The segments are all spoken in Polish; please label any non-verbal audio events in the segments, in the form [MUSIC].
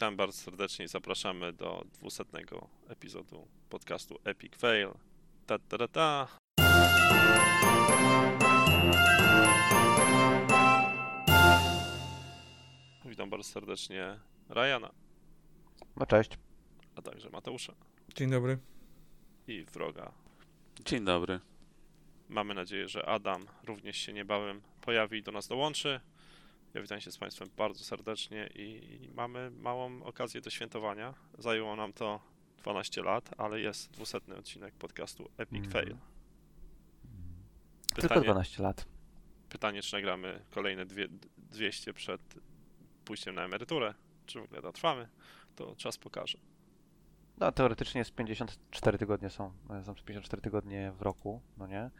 witam bardzo serdecznie i zapraszamy do 200 epizodu podcastu Epic Fail. Ta, ta, ta, ta. Witam bardzo serdecznie Ryana, No cześć. a także Mateusza Dzień dobry. i Wroga. Dzień dobry. Mamy nadzieję, że Adam również się niebawem pojawi i do nas dołączy. Ja witam się z Państwem bardzo serdecznie i mamy małą okazję do świętowania. Zajęło nam to 12 lat, ale jest 200 odcinek podcastu Epic Mm. Fail. Tylko Pytanie, 12 lat. pytanie, czy nagramy kolejne dwie, 200 przed pójściem na emeryturę, czy w ogóle dotrwamy, to czas pokaże. No teoretycznie jest 54 tygodnie są. e, Są 54 tygodnie w roku, no nie?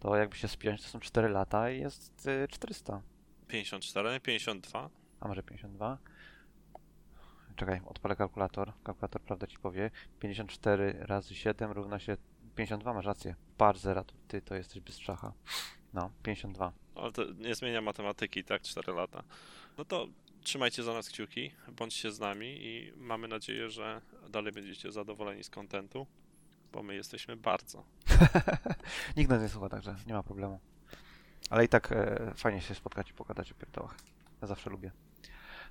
To jakby się spiąć, to są 4 lata i jest y, 400. 54, 52. A może 52? Czekaj, odpalę kalkulator. Kalkulator prawda ci powie. 54 razy 7 równa się 52, masz rację. Par zera, ty to jesteś bez szacha. No, 52. Ale to nie zmienia matematyki, tak? 4 lata. No to trzymajcie za nas kciuki, bądźcie z nami i mamy nadzieję, że dalej będziecie zadowoleni z kontentu, bo my jesteśmy bardzo. [LAUGHS] Nikt nas nie słucha, także nie ma problemu. Ale i tak e, fajnie się spotkać i pogadać o pierdołach. Ja zawsze lubię.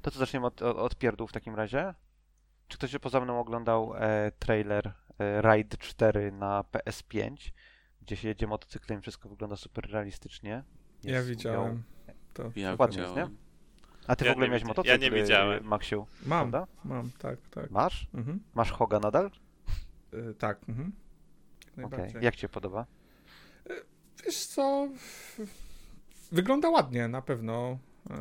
To co zaczniemy od, od, od pierdół w takim razie? Czy ktoś poza mną oglądał e, trailer e, Ride 4 na PS5, gdzie się jedzie motocyklem, wszystko wygląda super realistycznie. Ja Jest widziałem. To. Ja Ładnie jest, widziałem. A ty Ja w ogóle nie miałeś widzi- motocykl, ja nie e, widziałem. Maksiu, Mam, prawda? mam, tak, tak. Masz? Mhm. Masz Hoga nadal? Y, tak, mhm. Jak najbardziej. Jak ci się podoba? Wiesz co, wygląda ładnie na pewno, y,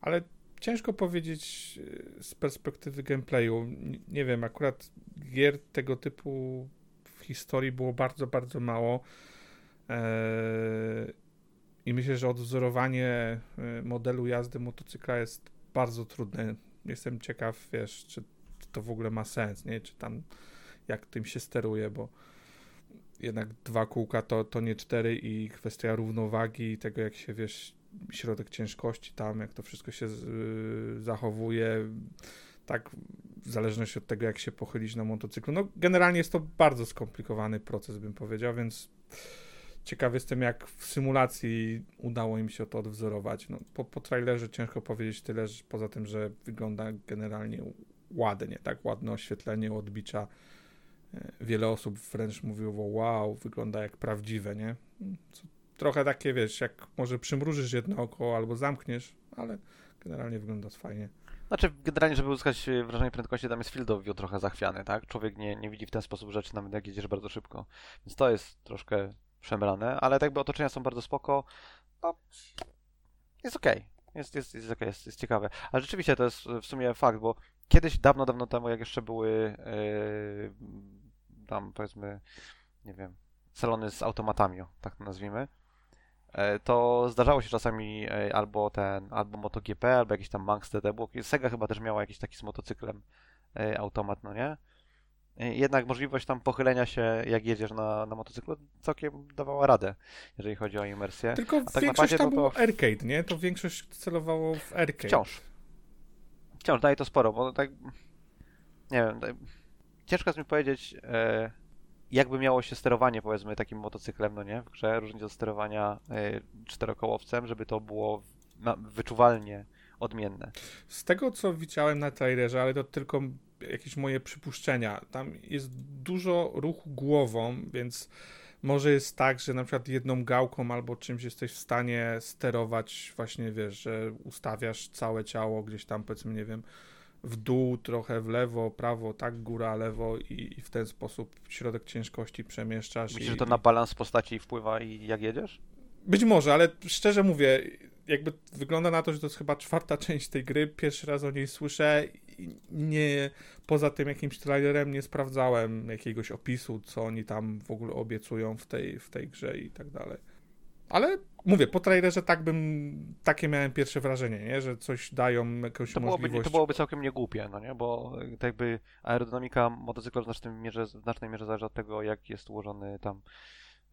ale ciężko powiedzieć y, z perspektywy gameplayu. Nie wiem, akurat gier tego typu w historii było bardzo, bardzo mało. E, I myślę, że odwzorowanie modelu jazdy motocykla jest bardzo trudne. Jestem ciekaw, wiesz, czy to w ogóle ma sens, nie? Czy tam jak tym się steruje, bo jednak dwa kółka to, to nie cztery i kwestia równowagi i tego, jak się, wiesz, środek ciężkości tam, jak to wszystko się z, y, zachowuje, tak w zależności od tego, jak się pochylić na motocyklu. No, generalnie jest to bardzo skomplikowany proces, bym powiedział, więc ciekawy jestem, jak w symulacji udało im się to odwzorować. No, po, po trailerze ciężko powiedzieć tyle, że poza tym, że wygląda generalnie ładnie, tak, ładne oświetlenie, odbicza. E, Wiele osób wręcz mówiło, wow, wygląda jak prawdziwe, nie? Trochę takie, wiesz, jak może przymrużysz jedno oko albo zamkniesz, ale generalnie wygląda fajnie. Znaczy, generalnie, żeby uzyskać e, wrażenie prędkości, tam jest field of view trochę zachwiany, tak? Człowiek nie, nie widzi w ten sposób rzeczy, nawet jak jedziesz bardzo szybko. Więc to jest troszkę przemrane, ale tak jakby otoczenia są bardzo spoko. No, jest okej. Jest, jest, jest okej, jest, jest ciekawe. Ale rzeczywiście to jest w sumie fakt, bo kiedyś, dawno, dawno temu, jak jeszcze były yy, tam, powiedzmy, nie wiem, salony z automatami, tak to nazwijmy, e, to zdarzało się czasami e, albo ten, albo MotoGP, albo jakiś tam Manx TD, było, Sega chyba też miała jakiś taki z motocyklem automat, no nie? Jednak możliwość tam pochylenia się, jak jedziesz na, na motocyklu, całkiem dawała radę, jeżeli chodzi o imersję. Tylko tak na większość padzie tam to było arcade, nie? To większość celowało w arcade. Wciąż. Wciąż daje to sporo, bo tak, nie wiem, tak, ciężko jest mi powiedzieć, e, jakby miało się sterowanie, powiedzmy, takim motocyklem, no nie, w grze, różnic od sterowania e, czterokołowcem, żeby to było na, wyczuwalnie odmienne. Z tego, co widziałem na trailerze, ale to tylko jakieś moje przypuszczenia, tam jest dużo ruchu głową, więc może jest tak, że na przykład jedną gałką albo czymś jesteś w stanie sterować właśnie, wiesz, że ustawiasz całe ciało gdzieś tam, powiedzmy, nie wiem, w dół, trochę w lewo, prawo, tak, góra, lewo i, i w ten sposób środek ciężkości przemieszczasz. Myślisz, i, że to na balans postaci wpływa i jak jedziesz? Być może, ale szczerze mówię, jakby wygląda na to, że to jest chyba czwarta [LAUGHS] część tej gry. Pierwszy raz o niej słyszę. I Nie, poza tym jakimś trailerem nie sprawdzałem jakiegoś opisu, co oni tam w ogóle obiecują w tej, w tej grze i tak dalej. Ale mówię, po trailerze tak bym, takie miałem pierwsze wrażenie, nie? że coś dają, jakąś To byłoby, możliwość. to byłoby całkiem niegłupie, no nie? Bo tak jakby aerodynamika motocykla w znacznej mierze, w znacznej mierze zależy od tego, jak jest ułożony tam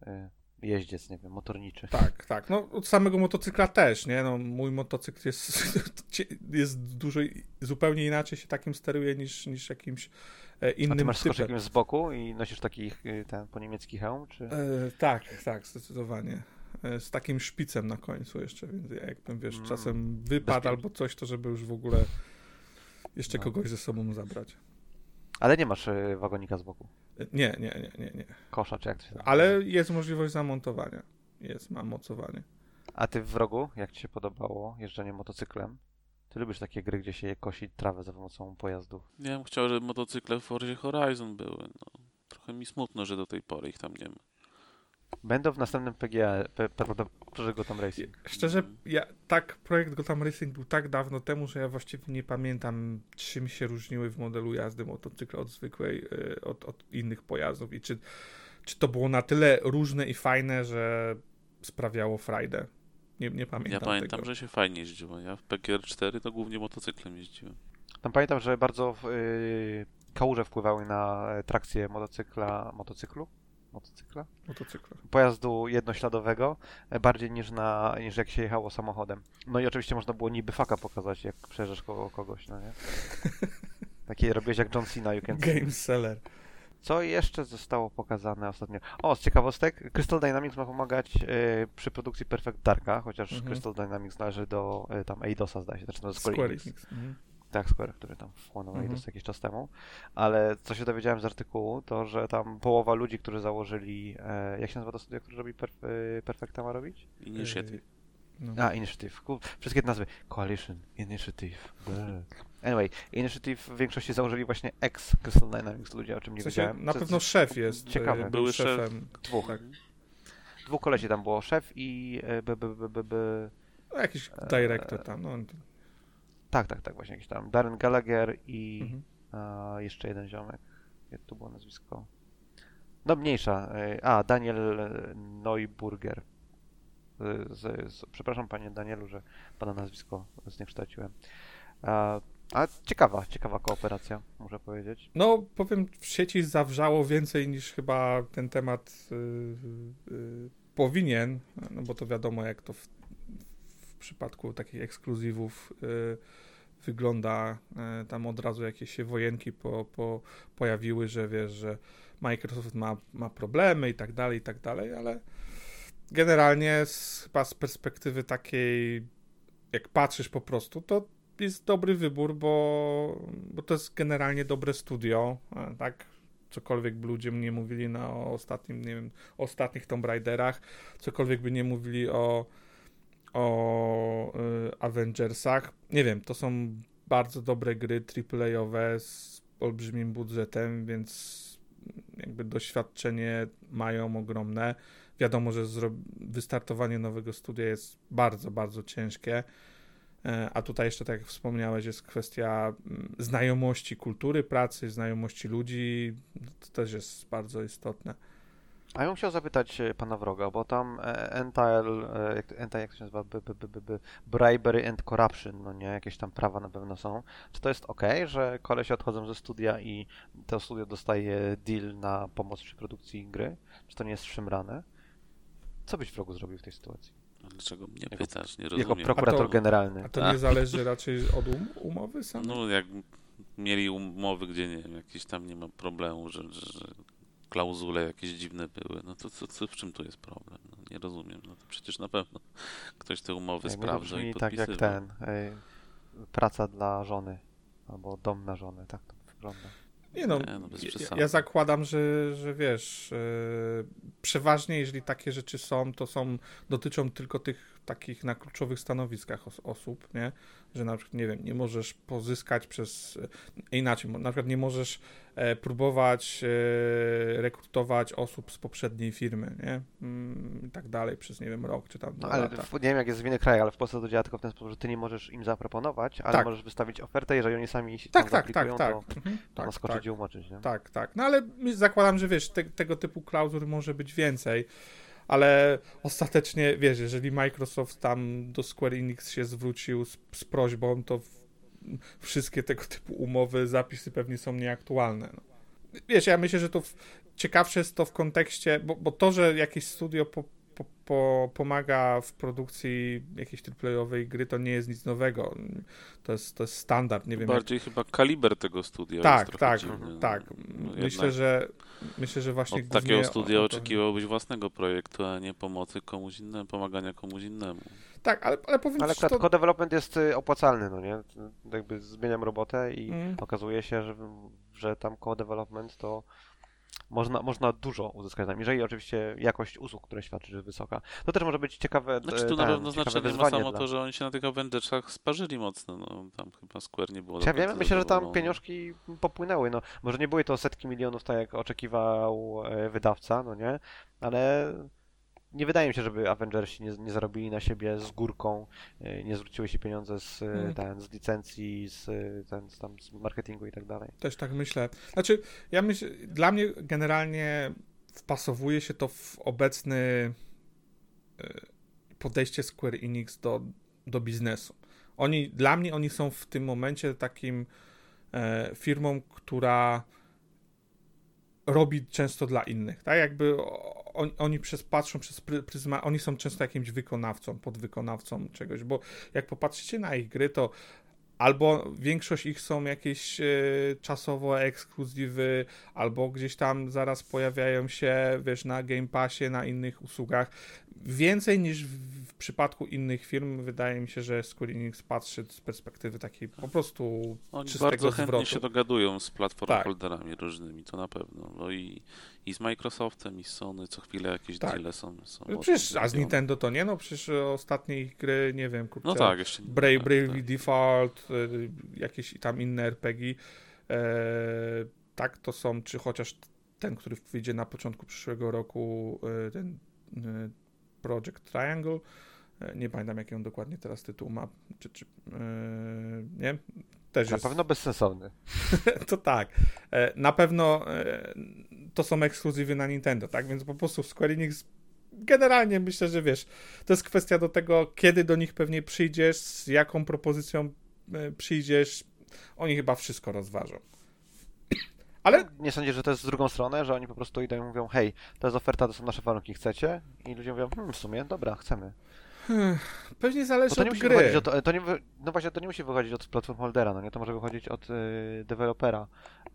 e, jeździec, nie wiem, motorniczy. Tak, tak. No od samego motocykla też, nie? No mój motocykl jest, [LAUGHS] jest dużo, zupełnie inaczej się takim steruje niż, niż jakimś e, innym A ty masz typem. z boku i nosisz taki y, ten po niemiecki hełm, czy? E, tak, tak, zdecydowanie. E, z takim szpicem na końcu jeszcze, więc ja jakbym, wiesz, Mm. czasem wypadł albo coś, to żeby już w ogóle jeszcze No. kogoś ze sobą zabrać. Ale nie masz wagonika z boku. Nie, nie, nie, nie, nie. Kosza, czy jak to się nazywa? Ale jest możliwość zamontowania. Jest, mam mocowanie. A ty w rogu, jak ci się podobało jeżdżenie motocyklem? Ty lubisz takie gry, gdzie się kosi trawę za pomocą pojazdów. Ja bym chciał, żeby motocykle w Forzie Horizon były. No. Trochę mi smutno, że do tej pory ich tam nie ma. Będą w następnym PGA, P- P- P- Gotham Racing. Szczerze, ja, tak, projekt Gotham Racing był tak dawno temu, że ja właściwie nie pamiętam, czym się różniły w modelu jazdy motocykla od zwykłej, y, od, od innych pojazdów i czy, czy to było na tyle różne i fajne, że sprawiało frajdę. Nie, nie pamiętam Ja pamiętam, tego. że się fajnie jeździło. Ja w PGR 4 to głównie motocyklem jeździłem. Tam pamiętam, że bardzo w, y, kałuże wpływały na e, trakcję motocykla, motocyklu? Motocykla? Motocykla. Pojazdu jednośladowego, e, bardziej niż, na, niż jak się jechało samochodem. No i oczywiście można było niby faka pokazać, jak przejeżdżasz koło kogoś, no nie? [LAUGHS] Takie robiłeś jak John Cena, you can. Game seller. Co jeszcze zostało pokazane ostatnio? O, z ciekawostek, Crystal Dynamics ma pomagać e, przy produkcji Perfect Darka, chociaż Mhm. Crystal Dynamics należy do e, tam Eidosa, zdaje się, znaczy do Square, Square Enix. Enix. Mhm. Tak, Square, który tam wchłonął Mhm. Jakiś czas temu. Ale co się dowiedziałem z artykułu, to że tam połowa ludzi, którzy założyli, e, jak się nazywa to studio, które robi perf e, Perfecta ma robić? Initiative. No. A, Initiative. Wszystkie te nazwy. Coalition, Initiative. Anyway, Initiative w większości założyli właśnie ex Crystal Dynamics ludzie, o czym nie W sensie, wiedziałem. na Co- pewno co- szef jest. ciekawe. y, Był Były szef. szefem. Dwóch. Tak. Dwóch kolesi tam było, szef i e, b, b, b, b, b, No, jakiś dyrektor tam. No. Tak, tak, tak, właśnie jakiś tam Darren Gallagher i Mhm. a, jeszcze jeden ziomek. Jak to było nazwisko? No mniejsza. e, A, Daniel e, Neuburger. Z, z, z, przepraszam panie Danielu, że pana nazwisko zniekształciłem. A, a ciekawa, ciekawa kooperacja, muszę powiedzieć. No, powiem, w sieci zawrzało więcej niż chyba ten temat y, y, powinien, no bo to wiadomo, jak to w, w przypadku takich ekskluzywów y, wygląda. Y, tam od razu jakieś się wojenki po, po, pojawiły, że wiesz, że Microsoft ma, ma problemy i tak dalej, i tak dalej, ale generalnie z, chyba z perspektywy takiej, jak patrzysz po prostu, to jest dobry wybór, bo, bo to jest generalnie dobre studio, e, tak? Cokolwiek by ludzie nie mówili na ostatnim, nie wiem, ostatnich Tomb Raiderach, cokolwiek by nie mówili o, o y, Avengersach. Nie wiem, to są bardzo dobre gry AAA-owe z olbrzymim budżetem, więc jakby doświadczenie mają ogromne. Wiadomo, że wystartowanie nowego studia jest bardzo, bardzo ciężkie. E, A tutaj jeszcze, tak jak wspomniałeś, jest kwestia mm, znajomości kultury pracy, znajomości ludzi. To też jest bardzo istotne. A ja bym chciał zapytać e, pana wroga, bo tam e, Entile, e, jak, Entile, jak to się nazywa, b, b, b, b, b, Bribery and Corruption, no nie, jakieś tam prawa na pewno są. Czy to jest ok, że kolesi odchodzą ze studia i to studio dostaje deal na pomoc przy produkcji gry? Czy to nie jest wszymrane? Co byś wrogu zrobił w tej sytuacji? A Dlaczego mnie Jako- pytasz? Nie Jako rozumiem. prokurator A to- generalny. A to A. nie zależy raczej od um umowy samej? No jak mieli umowy, gdzie nie wiem, jakieś tam nie ma problemu, że, że, że klauzule jakieś dziwne były, no to co, co, w czym tu jest problem? No, nie rozumiem. No to przecież na pewno [LAUGHS] ktoś te umowy sprawdza i tak jak ten, praca dla żony, albo dom na żonę, tak to wygląda. Nie no, Nie, no bez ja, ja zakładam, że, że wiesz, e, przeważnie jeżeli takie rzeczy są, to są, dotyczą tylko tych takich na kluczowych stanowiskach os osób, nie? Że na przykład, nie wiem, nie możesz pozyskać przez, e, inaczej, na przykład nie możesz e, próbować e, rekrutować osób z poprzedniej firmy, nie? Mm, I tak dalej, przez, nie wiem, rok czy tam No, ale lata. w, nie wiem jak jest w innych krajach, ale w Polsce to działa tylko w ten sposób, że ty nie możesz im zaproponować, ale Tak. możesz wystawić ofertę, jeżeli oni sami się Tak, tam tak, tak, tak. to Mhm, można tak, skoczyć tak. i umoczyć, nie? Tak, tak. No ale zakładam, że wiesz, te, tego typu klauzur może być więcej, ale ostatecznie, wiesz, jeżeli Microsoft tam do Square Enix się zwrócił z, z prośbą, to wszystkie tego typu umowy, zapisy pewnie są nieaktualne. No. Wiesz, ja myślę, że to w, ciekawsze jest to w kontekście, bo, bo to, że jakieś studio po, po, pomaga w produkcji jakiejś AAA-owej gry, to nie jest nic nowego. To jest, to jest standard, nie wiem. jak- Bardziej chyba kaliber tego studia Tak, tak, dziwny, no. tak. No Myślę, że myślę, że właśnie Od takiego studia o to- oczekiwałbyś własnego projektu, a nie pomocy komuś innemu, pomagania komuś innemu. Tak, ale, ale powiem Ale ci, to... co-development jest y, opłacalny, no nie? Jakby zmieniam robotę i Mm. okazuje się, że, że tam co-development to można, można dużo uzyskać tam, jeżeli oczywiście jakość usług, które świadczysz jest wysoka. To też może być ciekawe, Znaczy e, tu na ten, pewno ciekawe znaczenie ma samo dla... to, że oni się na tych Avengersach sparzyli mocno, no tam chyba Square nie było Ja wiem, myślę, że tam pieniążki popłynęły, no. Może nie były to setki milionów, tak jak oczekiwał e, wydawca, no nie? Ale nie wydaje mi się, żeby Avengersi nie, nie zarobili na siebie z górką, e, nie zwróciły się pieniądze z, Mm. ten, z licencji, z, e, ten, z, tam, z marketingu i tak dalej. Też tak myślę. Znaczy, ja myślę, dla mnie generalnie wpasowuje się to w obecny podejście Square Enix do, do biznesu. Oni, dla mnie oni są w tym momencie takim e, firmą, która robi często dla innych, tak? Jakby on, oni przez, patrzą przez pry- pryzmat, oni są często jakimś wykonawcą, podwykonawcą czegoś, bo jak popatrzycie na ich gry, to albo większość ich są jakieś e, czasowo ekskluzywy, albo gdzieś tam zaraz pojawiają się, wiesz, na Game Passie, na innych usługach. Więcej niż w, przypadku innych firm, wydaje mi się, że Square Enix patrzy z perspektywy takiej po prostu Oni czystego bardzo chętnie zwrotu. się dogadują z platform Tak. holderami różnymi, to na pewno. No i, i z Microsoftem, i z Sony, co chwilę jakieś Tak. deale są. są No przecież, a z. Nintendo to nie, no przecież ostatnie ich gry, nie wiem, kurczę, No tak, jeszcze nie. Brave, tak, Bravely tak. Default, y, jakieś tam inne RPG, e, tak, to są, czy chociaż ten, który wyjdzie na początku przyszłego roku, e, ten e, Project Triangle, e, nie pamiętam jaki on dokładnie teraz tytuł ma, czy, czy e, nie, też Na jest, pewno bezsensowny. [LAUGHS] to tak, e, na pewno e, to są ekskluzywy na Nintendo, tak, więc po prostu Square Enix generalnie myślę, że wiesz, to jest kwestia do tego, kiedy do nich pewnie przyjdziesz, z jaką propozycją e, przyjdziesz, oni chyba wszystko rozważą. [CLEARS THROAT] Ale Nie sądzisz, że to jest z drugą stronę, że oni po prostu idą i mówią, hej, to jest oferta, to są nasze warunki, chcecie? I ludzie mówią, hmm, w sumie, dobra, chcemy. Pewnie Bo zależy to nie od gry. od, to nie, no właśnie, to nie musi wychodzić od platform holdera, no nie? To może wychodzić od y, dewelopera,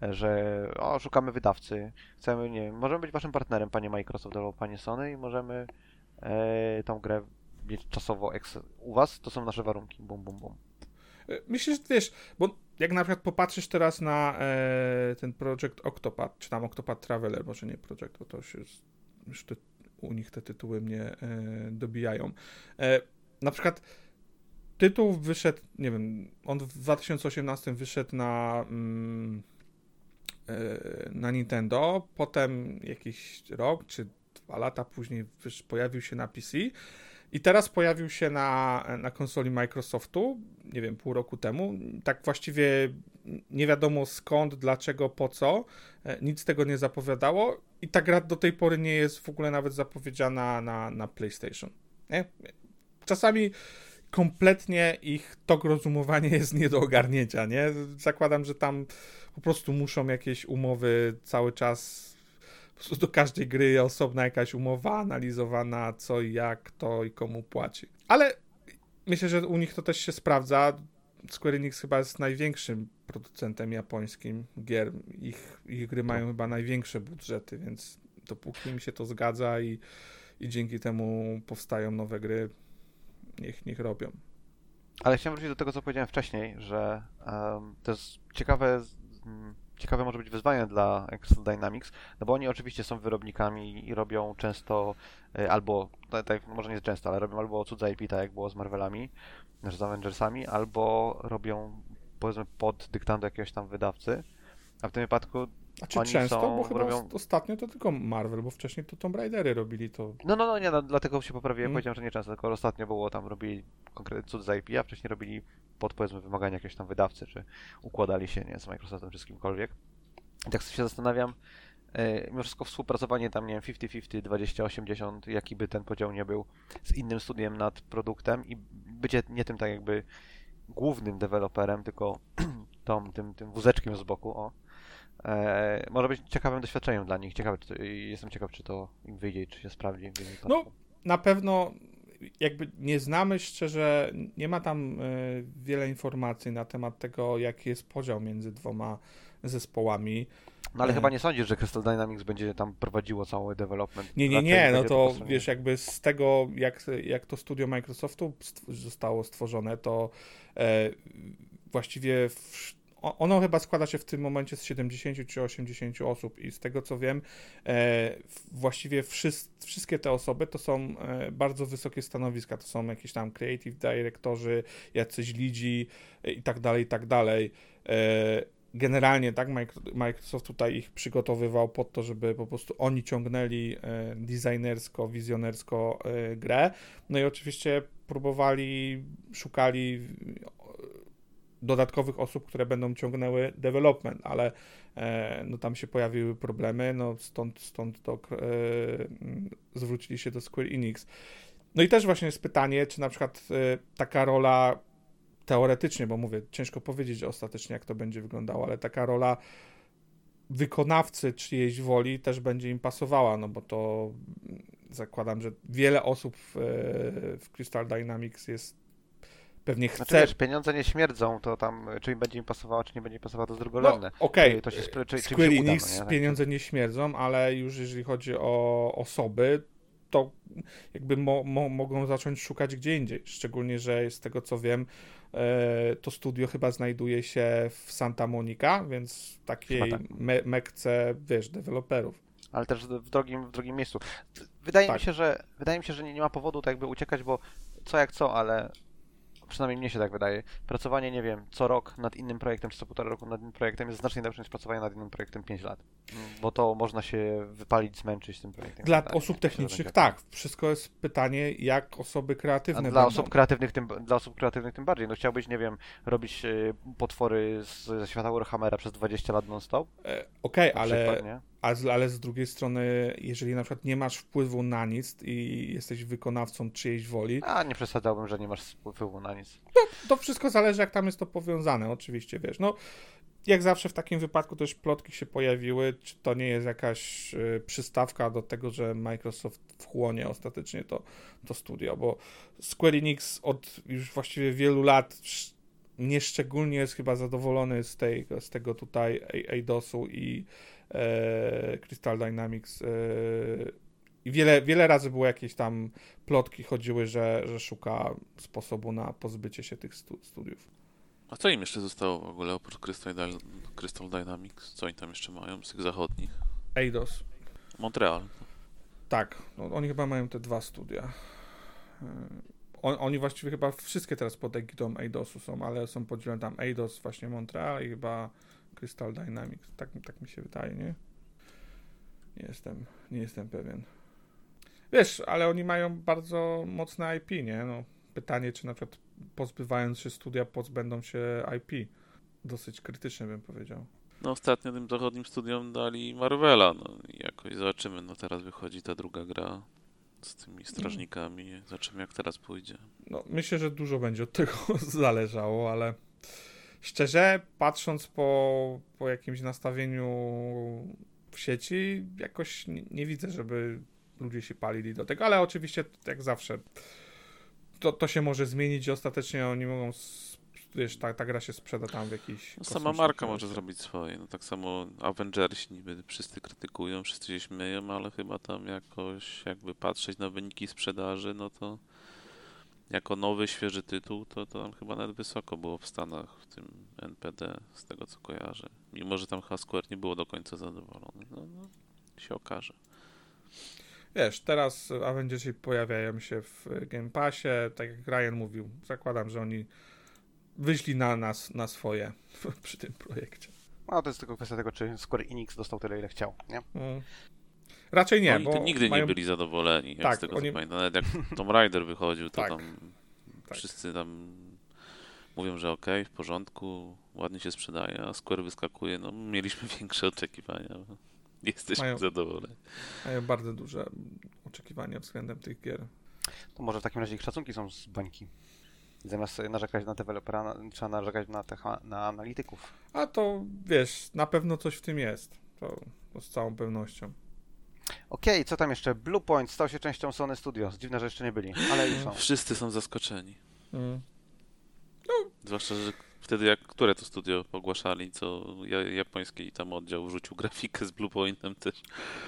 e, że o, szukamy wydawcy, chcemy, nie wiem, możemy być waszym partnerem, panie Microsoft albo panie Sony i możemy e, tą grę mieć czasowo eks- u was, to są nasze warunki, bum, bum, bum. E, Myślę, że wiesz, bo jak na przykład popatrzysz teraz na e, ten Project Octopath, czy tam Octopath Traveler, może nie Project, bo to już jest, już te, u nich te tytuły mnie e, dobijają. E, na przykład tytuł wyszedł, nie wiem, on w 2018 wyszedł na mm, e, na Nintendo, potem jakiś rok czy dwa lata później pojawił się na PC i teraz pojawił się na, na konsoli Microsoftu, nie wiem, pół roku temu. Tak właściwie nie wiadomo skąd, dlaczego, po co. E, Nic tego nie zapowiadało i ta gra do tej pory nie jest w ogóle nawet zapowiedziana na, na PlayStation. Nie? Czasami kompletnie ich tok rozumowania [LAUGHS] jest nie do ogarnięcia, nie? Zakładam, że tam po prostu muszą jakieś umowy cały czas do każdej gry osobna jakaś umowa analizowana, co i jak, kto i komu płaci. Ale myślę, że u nich to też się sprawdza. Square Enix chyba jest największym producentem japońskim gier. Ich, ich gry mają chyba największe budżety, więc dopóki im się to zgadza i, i dzięki temu powstają nowe gry, niech, niech robią. Ale chciałem wrócić do tego, co powiedziałem wcześniej, że em, to jest ciekawe, ciekawe może być wyzwanie dla Crystal Dynamics, no bo oni oczywiście są wyrobnikami i robią często e, albo, tak, tak, może nie często, ale robią albo cudze IP, tak jak było z Marvelami, znaczy z Avengersami, albo robią powiedzmy pod dyktando jakiegoś tam wydawcy, a w tym wypadku A czy Oni często? są- bo chyba robią- os- ostatnio to tylko Marvel, bo wcześniej to Tomb Raidery robili to. No, no, no, nie, no, dlatego się poprawiłem, Mm. powiedziałem, że nie często, tylko ostatnio było tam, robili konkretny cud za IP, a wcześniej robili pod, powiedzmy, wymagania jakiegoś tam wydawcy, czy układali się, nie z Microsoftem, czy z kimkolwiek. I tak się zastanawiam, e, mimo wszystko współpracowanie tam, nie wiem, 50-50, 20-80, jaki by ten podział nie był, z innym studiem nad produktem i bycie nie tym tak jakby głównym deweloperem, tylko [CLEARS THROAT] tą, tym, tym wózeczkiem z boku, o. E, może być ciekawym doświadczeniem dla nich. Ciekawe, czy to, jestem ciekaw, czy to im wyjdzie czy się sprawdzi. No, na pewno jakby nie znamy szczerze, nie ma tam y, wiele informacji na temat tego, jaki jest podział między dwoma zespołami. No ale E. chyba nie sądzisz, że Crystal Dynamics będzie tam prowadziło cały development. Nie, nie, nie, no to wiesz, jakby z tego, jak, jak to studio Microsoftu zostało stworzone, to e, właściwie w, ono chyba składa się w tym momencie z 70 czy 80 osób i z tego co wiem, e, właściwie wszys- wszystkie te osoby to są e, bardzo wysokie stanowiska, to są jakieś tam creative directorzy, jacyś lidzi e, i tak dalej, i tak dalej. E, generalnie tak Micro- Microsoft tutaj ich przygotowywał pod to, żeby po prostu oni ciągnęli e, designersko, wizjonersko grę. No i oczywiście próbowali, szukali dodatkowych osób, które będą ciągnęły development, ale e, no tam się pojawiły problemy, no stąd, stąd to e, zwrócili się do Square Enix. No i też właśnie jest pytanie, czy na przykład e, taka rola teoretycznie, bo mówię, ciężko powiedzieć ostatecznie, jak to będzie wyglądało, ale taka rola wykonawcy czyjejś woli też będzie im pasowała, no bo to zakładam, że wiele osób w, w Crystal Dynamics jest pewnie chce... Znaczy wiesz, pieniądze nie śmierdzą, to tam czy im będzie im pasowało, czy nie będzie pasowało, to drugorzędne. No, okej, Czy to się czy- czy Square uda, Enix no pieniądze nie śmierdzą, ale już jeżeli chodzi o osoby, to jakby mo, mo, mogą zacząć szukać gdzie indziej. Szczególnie, że z tego co wiem, e, to studio chyba znajduje się w Santa Monica, więc takiej tak. me, mekce, wiesz, deweloperów. ale też w drugim, w drugim miejscu. Wydaje Tak. mi się, że wydaje mi się, że nie, nie ma powodu tak jakby uciekać, bo co jak co, ale przynajmniej mnie się tak wydaje. Pracowanie, nie wiem, co rok nad innym projektem, czy co półtora roku nad innym projektem jest znacznie lepsze niż pracowanie nad innym projektem 5 lat. Bo to można się wypalić, zmęczyć tym projektem. Dla mi osób że technicznych tak. Wszystko jest pytanie, jak osoby A kreatywne dla będą. osób kreatywnych tym, dla osób kreatywnych tym bardziej. No chciałbyś, nie wiem, robić y, potwory z, ze świata Warhammera przez 20 lat non-stop? E, Okej, Na ale przykład? A ale z drugiej strony, jeżeli na przykład nie masz wpływu na nic i jesteś wykonawcą czyjejś woli, A nie przesadzałbym, że nie masz wpływu na nic. to wszystko zależy, jak tam jest to powiązane, oczywiście, wiesz. No, jak zawsze w takim wypadku też plotki się pojawiły, czy to nie jest jakaś y, przystawka do tego, że Microsoft wchłonie ostatecznie to, to studio, bo Square Enix od już właściwie wielu lat sz- nieszczególnie jest chyba zadowolony z, tej, z tego tutaj A- Eidosu i e, Crystal Dynamics. E, I wiele, wiele razy było jakieś tam plotki chodziły, że, że szuka sposobu na pozbycie się tych stu, studiów. A co im jeszcze zostało w ogóle oprócz Crystal, Crystal Dynamics? Co oni tam jeszcze mają z tych zachodnich? Eidos. Montreal. Tak, no, oni chyba mają te dwa studia. E, On, oni właściwie chyba wszystkie teraz pod egidą Eidosu są, ale są podzielone tam Eidos, właśnie Montreal i chyba Crystal Dynamics. Tak, tak mi się wydaje, nie? Nie jestem, nie jestem pewien. Wiesz, ale oni mają bardzo mocne IP, nie? No, pytanie, czy na przykład pozbywając się studia, pozbędą się IP. Dosyć krytyczne bym powiedział. No ostatnio tym zachodnim studiom dali Marvela, no i jakoś zobaczymy, no teraz wychodzi ta druga gra z tymi strażnikami, zobaczymy jak teraz pójdzie. No, myślę, że dużo będzie od tego [LAUGHS] zależało, ale szczerze, patrząc po, po jakimś nastawieniu w sieci, jakoś nie, nie widzę, żeby ludzie się palili do tego, ale oczywiście, jak zawsze, to, to się może zmienić i ostatecznie oni mogą, wiesz, ta, ta gra się sprzeda tam w jakiś No, sama marka może zrobić swoje, no tak samo Avengersi niby wszyscy krytykują, wszyscy się śmieją, ale chyba tam jakoś jakby patrzeć na wyniki sprzedaży, no to jako nowy, świeży tytuł, to, to tam chyba nawet wysoko było w Stanach, w tym NPD, z tego co kojarzę. Mimo, że tam Hasquare nie było do końca zadowolony. No, no się okaże. Wiesz, teraz Avengersi pojawiają się w Game Passie, tak jak Ryan mówił, zakładam, że oni wyszli na nas, na swoje [LAUGHS] przy tym projekcie. No to jest tylko kwestia tego, czy Square Enix dostał tyle, ile chciał, nie? Mm. Raczej nie, Oni bo to nigdy mają... nie byli zadowoleni, jak Tak, z tego oni- co pamiętam. Nawet jak [LAUGHS] Tomb Raider wychodził, to Tak, tam tak. wszyscy tam mówią, że okej, w porządku, ładnie się sprzedaje, a Square wyskakuje, no mieliśmy [LAUGHS] większe oczekiwania. Jesteśmy Mają- zadowoleni. mają bardzo duże oczekiwania względem tych gier. To może w takim razie ich szacunki są z bańki. Zamiast sobie narzekać na dewelopera, trzeba narzekać na, tych, na analityków. A to wiesz, na pewno coś w tym jest. To, to z całą pewnością. Okej, co tam jeszcze? Bluepoint stał się częścią Sony Studios. Dziwne, że jeszcze nie byli, ale już są. Wszyscy są zaskoczeni. Mm. Zwłaszcza, że wtedy jak które to studio ogłaszali, co ja- japoński i tam oddział wrzucił grafikę z Bluepointem też.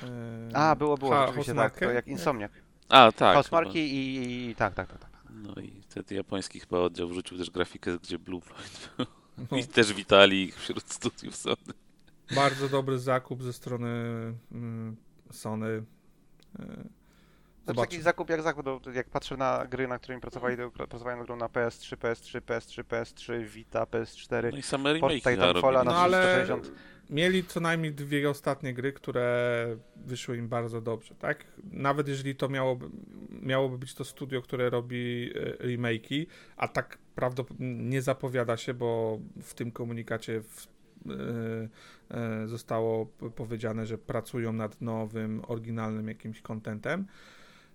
Eee, A, było, było, Ha- oczywiście tak, to jak Insomniac. A, tak. Housemarque i, i, i tak, tak, tak. tak. No i wtedy japoński chyba oddział wrzucił też grafikę, gdzie Bluepoint był. No, [LAUGHS] I też witali ich wśród studiów Sony. bardzo dobry zakup ze strony mm, Sony. To jest taki zakup jak zakup, no, jak patrzę na gry, na którymi pracowali, to pra- pracowałem nad grą na PS3, PS3, PS3, PS3, Vita, PS4, No i same remake Titanfalla No na ale 360. mieli co najmniej dwie ostatnie gry, które wyszły im bardzo dobrze, tak? Nawet jeżeli to miałoby, miałoby być to studio, które robi e, remake'i, a tak prawdopodobnie nie zapowiada się, bo w tym komunikacie w, e, e, zostało p- powiedziane, że pracują nad nowym, oryginalnym jakimś contentem.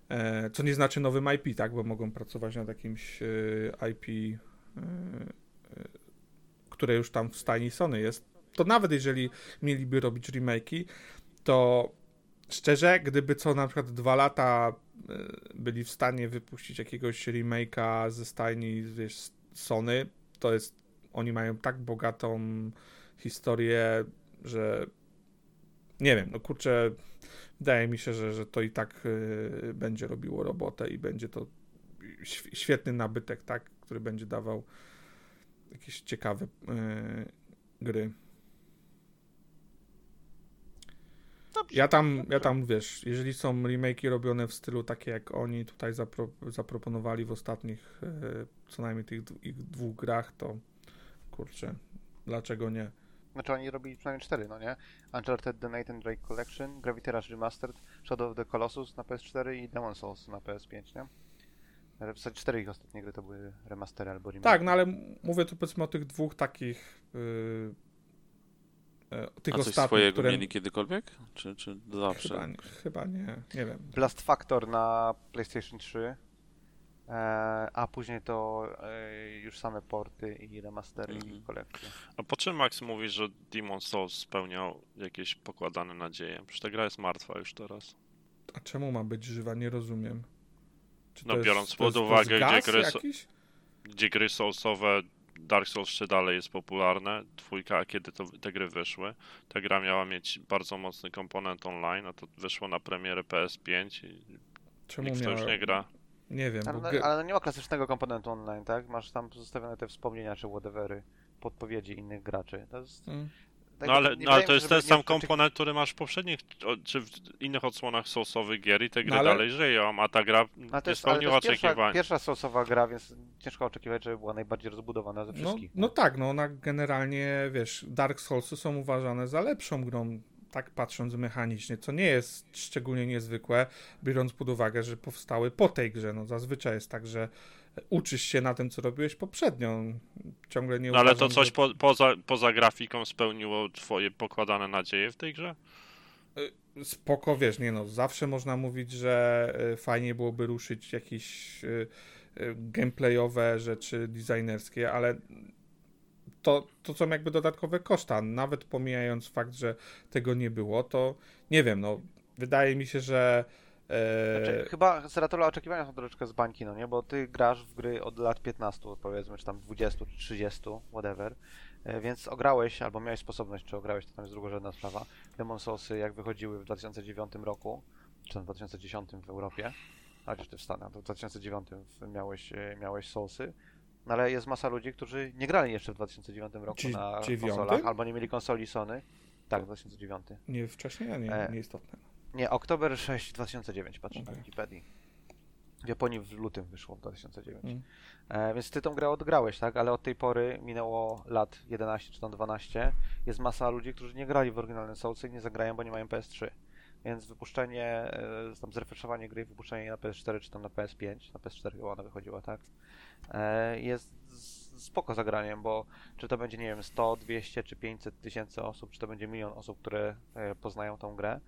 E, co nie znaczy nowym IP, tak? Bo mogą pracować nad jakimś e, IP, e, e, które już tam w stajni Sony jest. To nawet jeżeli mieliby robić remake'i, to szczerze, gdyby co na przykład dwa lata e, byli w stanie wypuścić jakiegoś remake'a ze stajni wiesz, Sony, to jest, oni mają tak bogatą historię, że nie wiem, no kurczę, wydaje mi się, że, że to i tak e, będzie robiło robotę i będzie to św- świetny nabytek, tak, który będzie dawał jakieś ciekawe e, gry. Ja tam, ja tam, wiesz, jeżeli są remake'i robione w stylu takie jak oni tutaj zapro, zaproponowali w ostatnich e, co najmniej tych ich dwóch grach, to kurczę, dlaczego nie? Znaczy oni robili przynajmniej cztery, no nie? Uncharted The Nathan Drake Collection, Gravity Rush Remastered, Shadow of the Colossus na PS4 i Demon Souls na PS5, nie? Ale W zasadzie cztery ich ostatnie gry to były remastery albo remake. Tak, no ale mówię tu powiedzmy o tych dwóch takich yy, e, tych A coś ostatnich, swojego które mieli kiedykolwiek? Czy, czy zawsze? chyba, nie- chyba nie, nie wiem. Blast Factor na PlayStation 3, e, a później to e, już same porty i remastery i Mhm. kolekcje. A po czym Max mówi, że Demon Souls spełniał jakieś pokładane nadzieje? Przecież ta gra jest martwa już teraz. A czemu ma być żywa? Nie rozumiem. Czy No, to biorąc to pod to uwagę, gdzie gry jakiś? Gdzie gry Soulsowe, Dark Souls 3 dalej jest popularne, dwójka, a kiedy to, te gry wyszły, ta gra miała mieć bardzo mocny komponent online, a to wyszło na premierę PS5 i Czemu nikt w to już miała... nie gra. Nie wiem, Ale, bo no, ale nie ma klasycznego komponentu online, tak? Masz tam zostawione te wspomnienia czy whatevery, podpowiedzi innych graczy. To jest, Mm. tak, No ale, no, ale to jest ten sam nie- komponent, który masz w poprzednich, czy w innych odsłonach Soulsowych gier i te gry No ale- dalej żyją, a ta gra to nie jest, ale to spełniła jest pierwsza, oczekiwań. pierwsza source'owa gra, więc ciężko oczekiwać, żeby była najbardziej rozbudowana ze No, wszystkich. no tak, no ona generalnie, wiesz, Dark Soulsy są uważane za lepszą grą, tak patrząc mechanicznie, co nie jest szczególnie niezwykłe, biorąc pod uwagę, że powstały po tej grze. No zazwyczaj jest tak, że uczysz się na tym, co robiłeś poprzednio. Ciągle nie No ale to uważam, coś że... po, poza, poza grafiką spełniło twoje pokładane nadzieje w tej grze? Spoko, wiesz, nie no, zawsze można mówić, że e, fajnie byłoby ruszyć jakieś e, gameplayowe rzeczy designerskie, ale to, to są jakby dodatkowe koszta. Nawet pomijając fakt, że tego nie było, to nie wiem, no, wydaje mi się, że e, Znaczy, chyba Seratola oczekiwania są troszeczkę z bańki, no nie? Bo ty grasz w gry od lat 15, powiedzmy, czy tam 20, czy 30, whatever. E, Więc ograłeś, albo miałeś sposobność, czy ograłeś, to tam jest drugorzędna sprawa. Demon Soulsy, jak wychodziły w 2009 roku, czy tam w 2010 w Europie, a chociaż ty w Stanach, to w 2009 w- miałeś, e, miałeś Soulsy. No ale jest masa ludzi, którzy nie grali jeszcze w 2009 roku Dzie- na dziewiątym? konsolach, albo nie mieli konsoli Sony. Tak, 2009. nie wcześniej, a nie, E, nieistotne. Nie, Oktober 6 2009, patrzę na Okej. Wikipedii. W Japonii w lutym wyszło w 2009. Mm. E, więc ty tą grę odgrałeś, tak? Ale od tej pory minęło lat 11 czy tam 12. Jest masa ludzi, którzy nie grali w oryginalne Soulsy i nie zagrają, bo nie mają PS3. Więc wypuszczenie, e, tam zrefreszowanie gry, wypuszczenie na PS4 czy tam na PS5, na PS4 chyba ona wychodziła, tak? E, jest spoko zagraniem, bo czy to będzie, nie wiem, 100, 200 czy 500 tysięcy osób, czy to będzie milion osób, które e, poznają tą grę,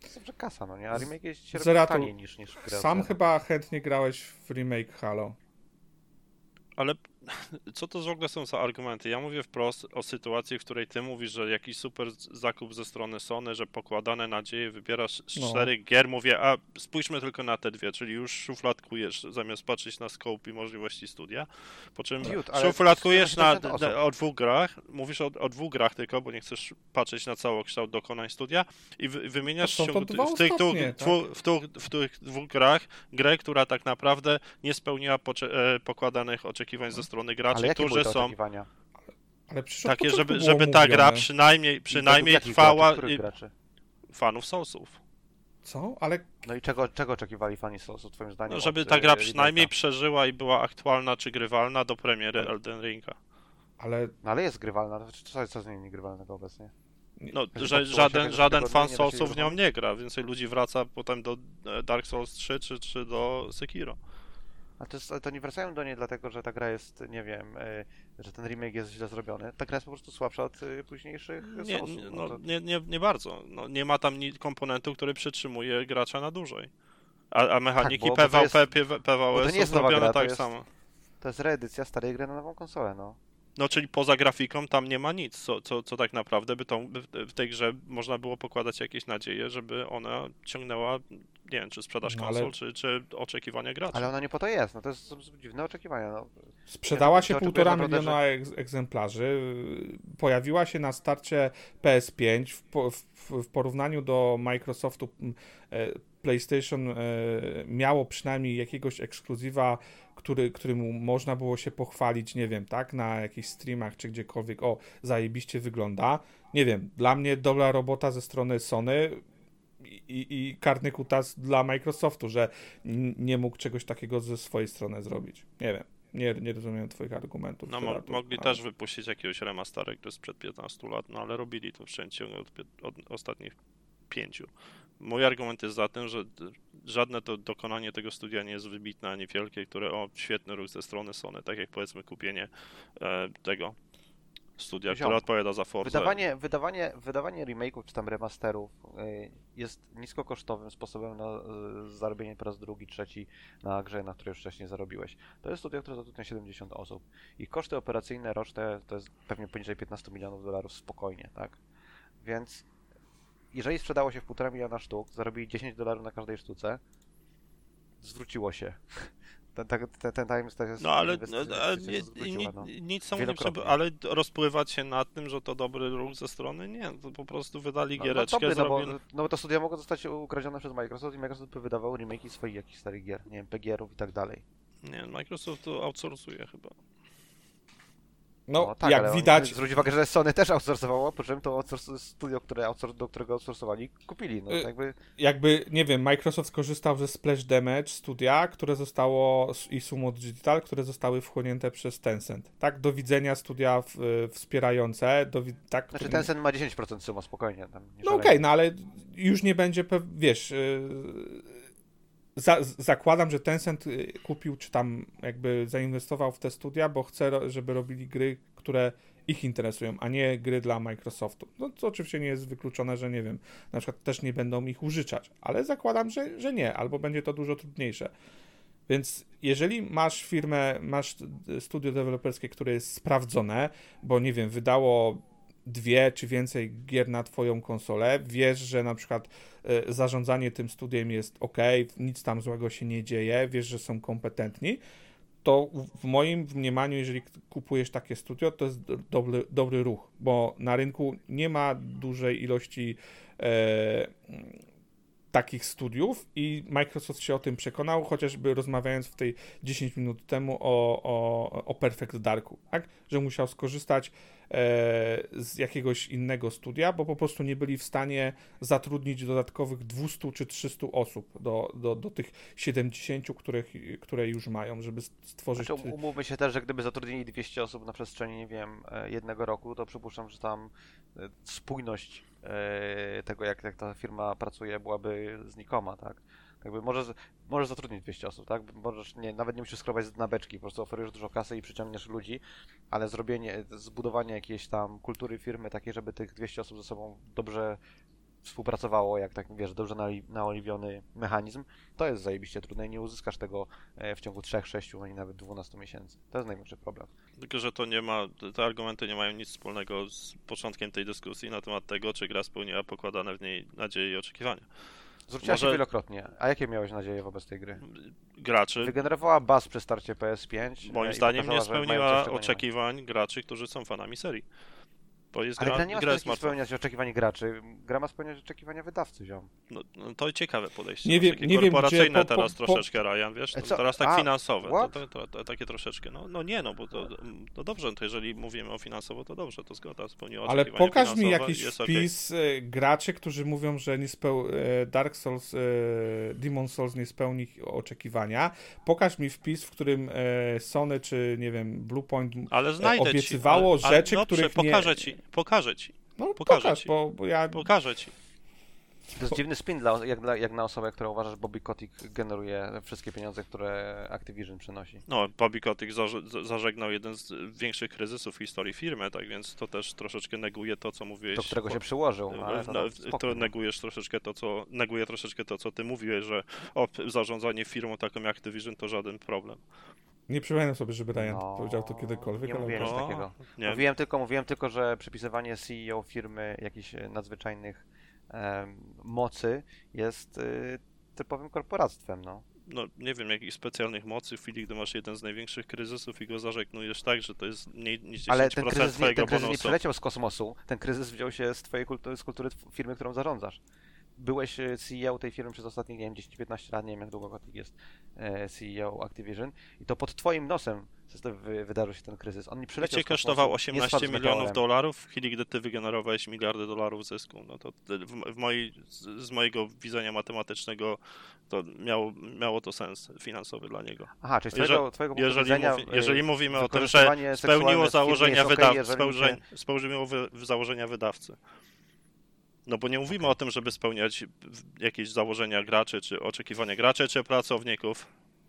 to dobrze kasa, no nie? A remake jest się Zeratu, taniej niż, niż grę od Sam chyba chętnie grałeś w remake Halo. Ale co to w ogóle są za argumenty? Ja mówię wprost o sytuacji, w której ty mówisz, że jakiś super zakup ze strony Sony, że pokładane nadzieje, wybierasz No. cztery gier, mówię, a spójrzmy tylko na te dwie, czyli już szufladkujesz, zamiast patrzeć na scope i możliwości studia, po czym Dude, szufladkujesz na, 70% osób. na, o dwóch grach, mówisz o, o dwóch grach tylko, bo nie chcesz patrzeć na całokształt dokonań studia i wy, wymieniasz są w, tych, tu, ostatnie, dwu, w, tu, w tych dwóch grach grę, która tak naprawdę nie spełniła pocze- e, pokładanych oczekiwań ze strony Ale graczy, były którzy są oczekiwania? Ale takie, żeby, żeby ta gra przynajmniej, przynajmniej Jakich trwała Graczy, i, graczy? fanów Soulsów. Co? Ale No i czego, czego oczekiwali fani Soulsu, twoim zdaniem? No, żeby od, ta gra przynajmniej przeżyła i była aktualna czy grywalna do premiery Elden Ringa. ale No ale jest grywalna, to co, co z niej niegrywalnego obecnie? No, Że się żaden, żaden fan Soulsów w nią nie gra. Więcej ludzi wraca potem do e, Dark Souls 3 czy, czy do Sekiro. A to, jest, to nie wracają do niej dlatego, że ta gra jest, nie wiem, e, że ten remake jest źle zrobiony. Ta gra jest po prostu słabsza od e, późniejszych Nie, nie, no no, nie, nie, nie bardzo. No, nie ma tam komponentu, który przytrzymuje gracza na dłużej. A, a mechaniki Tak, bo- PvP, PV, bo PvE to są zrobione gra, tak jest- samo. To jest reedycja starej gry na nową konsolę, no. No, czyli poza grafiką tam nie ma nic, co, co, co tak naprawdę by, tą, by w- tej grze można było pokładać jakieś nadzieje, żeby ona ciągnęła, nie wiem, czy sprzedaż No, ale- konsol, czy, czy oczekiwania graczy. Ale ona nie po to jest, no to jest, są dziwne oczekiwania, no. sprzedała Ja się to- to półtora miliona egz- egzemplarzy. Pojawiła się na starcie PS5 w, po, w, w porównaniu do Microsoftu e, PlayStation e, miało przynajmniej jakiegoś ekskluzywa, który, którym można było się pochwalić, nie wiem, tak, na jakichś streamach czy gdziekolwiek, o, zajebiście wygląda. Nie wiem, dla mnie dobra robota ze strony Sony i, i karny kutas dla Microsoftu, że nie mógł czegoś takiego ze swojej strony zrobić. Nie wiem. Nie, nie rozumiem twoich argumentów. No, mo- mogli też wypuścić jakiegoś remastera, który sprzed 15 lat, no ale robili to w ciągu od, od ostatnich pięciu. Mój argument jest za tym, że żadne to dokonanie tego studia nie jest wybitne ani wielkie, które o świetny ruch ze strony Sony, tak jak powiedzmy kupienie e, tego studia, Ziom. które odpowiada za Forza. Wydawanie, wydawanie, wydawanie remake'ów czy tam remasterów y, jest niskokosztowym sposobem na y, zarobienie po raz drugi, trzeci na grze, na której już wcześniej zarobiłeś. To jest studio, które zatrudnia 70 osób. I koszty operacyjne roczne to jest pewnie poniżej 15 milionów dolarów spokojnie, tak? Więc jeżeli sprzedało się w 1,5 miliona sztuk, zarobili 10 dolarów na każdej sztuce, zwróciło się. [LAUGHS] Ten, ten, ten, ten time jest No ale, inwestycja, ale no. nic Wielokrotnie. przeb- ale rozpływać się nad tym, że to dobry ruch ze strony, nie, to po prostu wydali No, giereczkę, no, dobry, no, bo, zrobili... no bo to studia mogą zostać ukradzione przez Microsoft i Microsoft by wydawał remake'i swoich jakichś starych gier, nie wiem, PGR-ów i tak dalej. Nie, Microsoft to outsourcuje chyba. No, tak, jak widać, Zwróć uwagę, że Sony też outsourcowało, po czym to studio, które do którego outsourcowali, kupili. No, Y, jakby, jakby, nie wiem, Microsoft skorzystał ze Splash Damage studia, które zostało i Sumo Digital, które zostały wchłonięte przez Tencent. Tak, do widzenia studia w, wspierające, do, tak, znaczy które- ten sen ma 10% sumo, spokojnie. Tam No okej, szaleje. no ale już nie będzie, wiesz, yy, za, zakładam, że Tencent yy, kupił, czy tam jakby zainwestował w te studia, bo chce, żeby robili gry, które ich interesują, a nie gry dla Microsoftu. No to oczywiście nie jest wykluczone, że nie wiem, na przykład też nie będą ich użyczać, ale zakładam, że, że nie, albo będzie to dużo trudniejsze. Więc jeżeli masz firmę, masz studio deweloperskie, które jest sprawdzone, bo nie wiem, wydało dwie czy więcej gier na twoją konsolę, wiesz, że na przykład e, zarządzanie tym studiem jest ok, nic tam złego się nie dzieje, wiesz, że są kompetentni, to w- moim mniemaniu, jeżeli kupujesz takie studio, to jest do- dobry, dobry ruch, bo na rynku nie ma dużej ilości e, takich studiów i Microsoft się o tym przekonał, chociażby rozmawiając w tej 10 minut temu o, o, o Perfect Darku, tak? Że musiał skorzystać e, z jakiegoś innego studia, bo po prostu nie byli w stanie zatrudnić dodatkowych 200 czy 300 osób do, do, do tych 70, których, które już mają, żeby stworzyć... Znaczy, um- umówmy się też, że gdyby zatrudnili 200 osób na przestrzeni, nie wiem, e, jednego roku, to przypuszczam, że tam e, spójność tego, jak, jak ta firma pracuje, byłaby znikoma, tak? Jakby możesz, możesz zatrudnić 200 osób, tak? Możesz, nie, nawet nie musisz skrować na beczki, po prostu oferujesz dużo kasy i przyciągniesz ludzi, ale zrobienie, zbudowanie jakiejś tam kultury firmy takiej, żeby tych 200 osób ze sobą dobrze współpracowało, jak tak wiesz, dobrze naoli- naoliwiony mechanizm, to jest zajebiście trudne i nie uzyskasz tego e, w ciągu 3, 6, ani nawet 12 miesięcy. To jest największy problem. Tylko, że to nie ma, te argumenty nie mają nic wspólnego z początkiem tej dyskusji na temat tego, czy gra spełniła pokładane w niej nadzieje i oczekiwania. Zwróciła się Może- wielokrotnie. A jakie miałeś nadzieje wobec tej gry? Graczy, Wygenerowała buzz przy starcie PS5. moim e, zdaniem, nie spełniła oczekiwań graczy, którzy są fanami serii. Bo jest Ale gra, gra nie ma gra spełniać oczekiwań graczy. Gra ma spełniać oczekiwania wydawcy, ziom. No, no to ciekawe podejście. Nie wiem- takie nie wiem, korporacyjne gdzie po- po- teraz po- troszeczkę, Ryan, wiesz? E, co? teraz tak A, finansowe. To, to, to, to, takie troszeczkę. No, no nie, no bo to, to dobrze, to jeżeli mówimy o finansowo, to dobrze, to zgoda, spełniła Ale oczekiwania pokaż mi jakiś wpis e, graczy, którzy mówią, że nie speł... e, Dark Souls, Demon Souls nie spełni ich oczekiwania. Pokaż mi wpis, w którym Sony czy, nie wiem, Bluepoint Ale obiecywało ci. ale, rzeczy, ale dobrze, których nie- pokażę ci, pokażę ci, No Pokażę pokaż, ci. bo, bo ja... pokażę ci. To jest dziwny spin dla, jak, dla, jak na osobę, która uważa, że Bobby Kotick generuje wszystkie pieniądze, które Activision przynosi. No, Bobby Kotick zarze- zażegnał jeden z większych kryzysów w historii firmy, tak więc to też troszeczkę neguje to, co mówiłeś. Do którego po- się przyłożył. No, ale to, No, spoko, to negujesz troszeczkę to, co neguje troszeczkę to, co ty mówiłeś, że o, zarządzanie firmą taką jak Activision to żaden problem. Nie przypominam sobie, żeby Ryan No, powiedział to kiedykolwiek, nie ale... mówiłem. No, takiego. Nie, Mówiłem tylko, mówiłem tylko, że przypisywanie CEO firmy jakichś e, nadzwyczajnych em, mocy jest y, typowym korporactwem, no. no, nie wiem jakich specjalnych mocy w chwili, gdy masz jeden z największych kryzysów i go zażegnujesz tak, że to jest mniej niż 10% Ale ten kryzys, nie, ten kryzys nie przyleciał z kosmosu, ten kryzys wziął się z twojej kultury, z kultury firmy, którą zarządzasz. Byłeś e, CEO tej firmy przez ostatnie, nie wiem, 10-15 lat, nie wiem jak długo Kotick jest e, CEO Activision i to pod twoim nosem wydarzył się ten kryzys. On nie przyleciał Cię kosztował nie 18 spadł z milionów dolarów, w chwili gdy ty wygenerowałeś miliardy dolarów zysku. No to w, w mojej, z, mojego widzenia matematycznego to miało, miało to sens finansowy dla niego. Aha, czyli z Jeżeli- twojego, twojego Jeżeli, mówi, e, jeżeli mówimy o tym, że spełniło założenia, jest okej, wydaw, jeżeli spełże, cię- spełniło założenia wydawcy. No bo nie mówimy o tym, żeby spełniać jakieś założenia graczy, czy oczekiwania graczy, czy pracowników.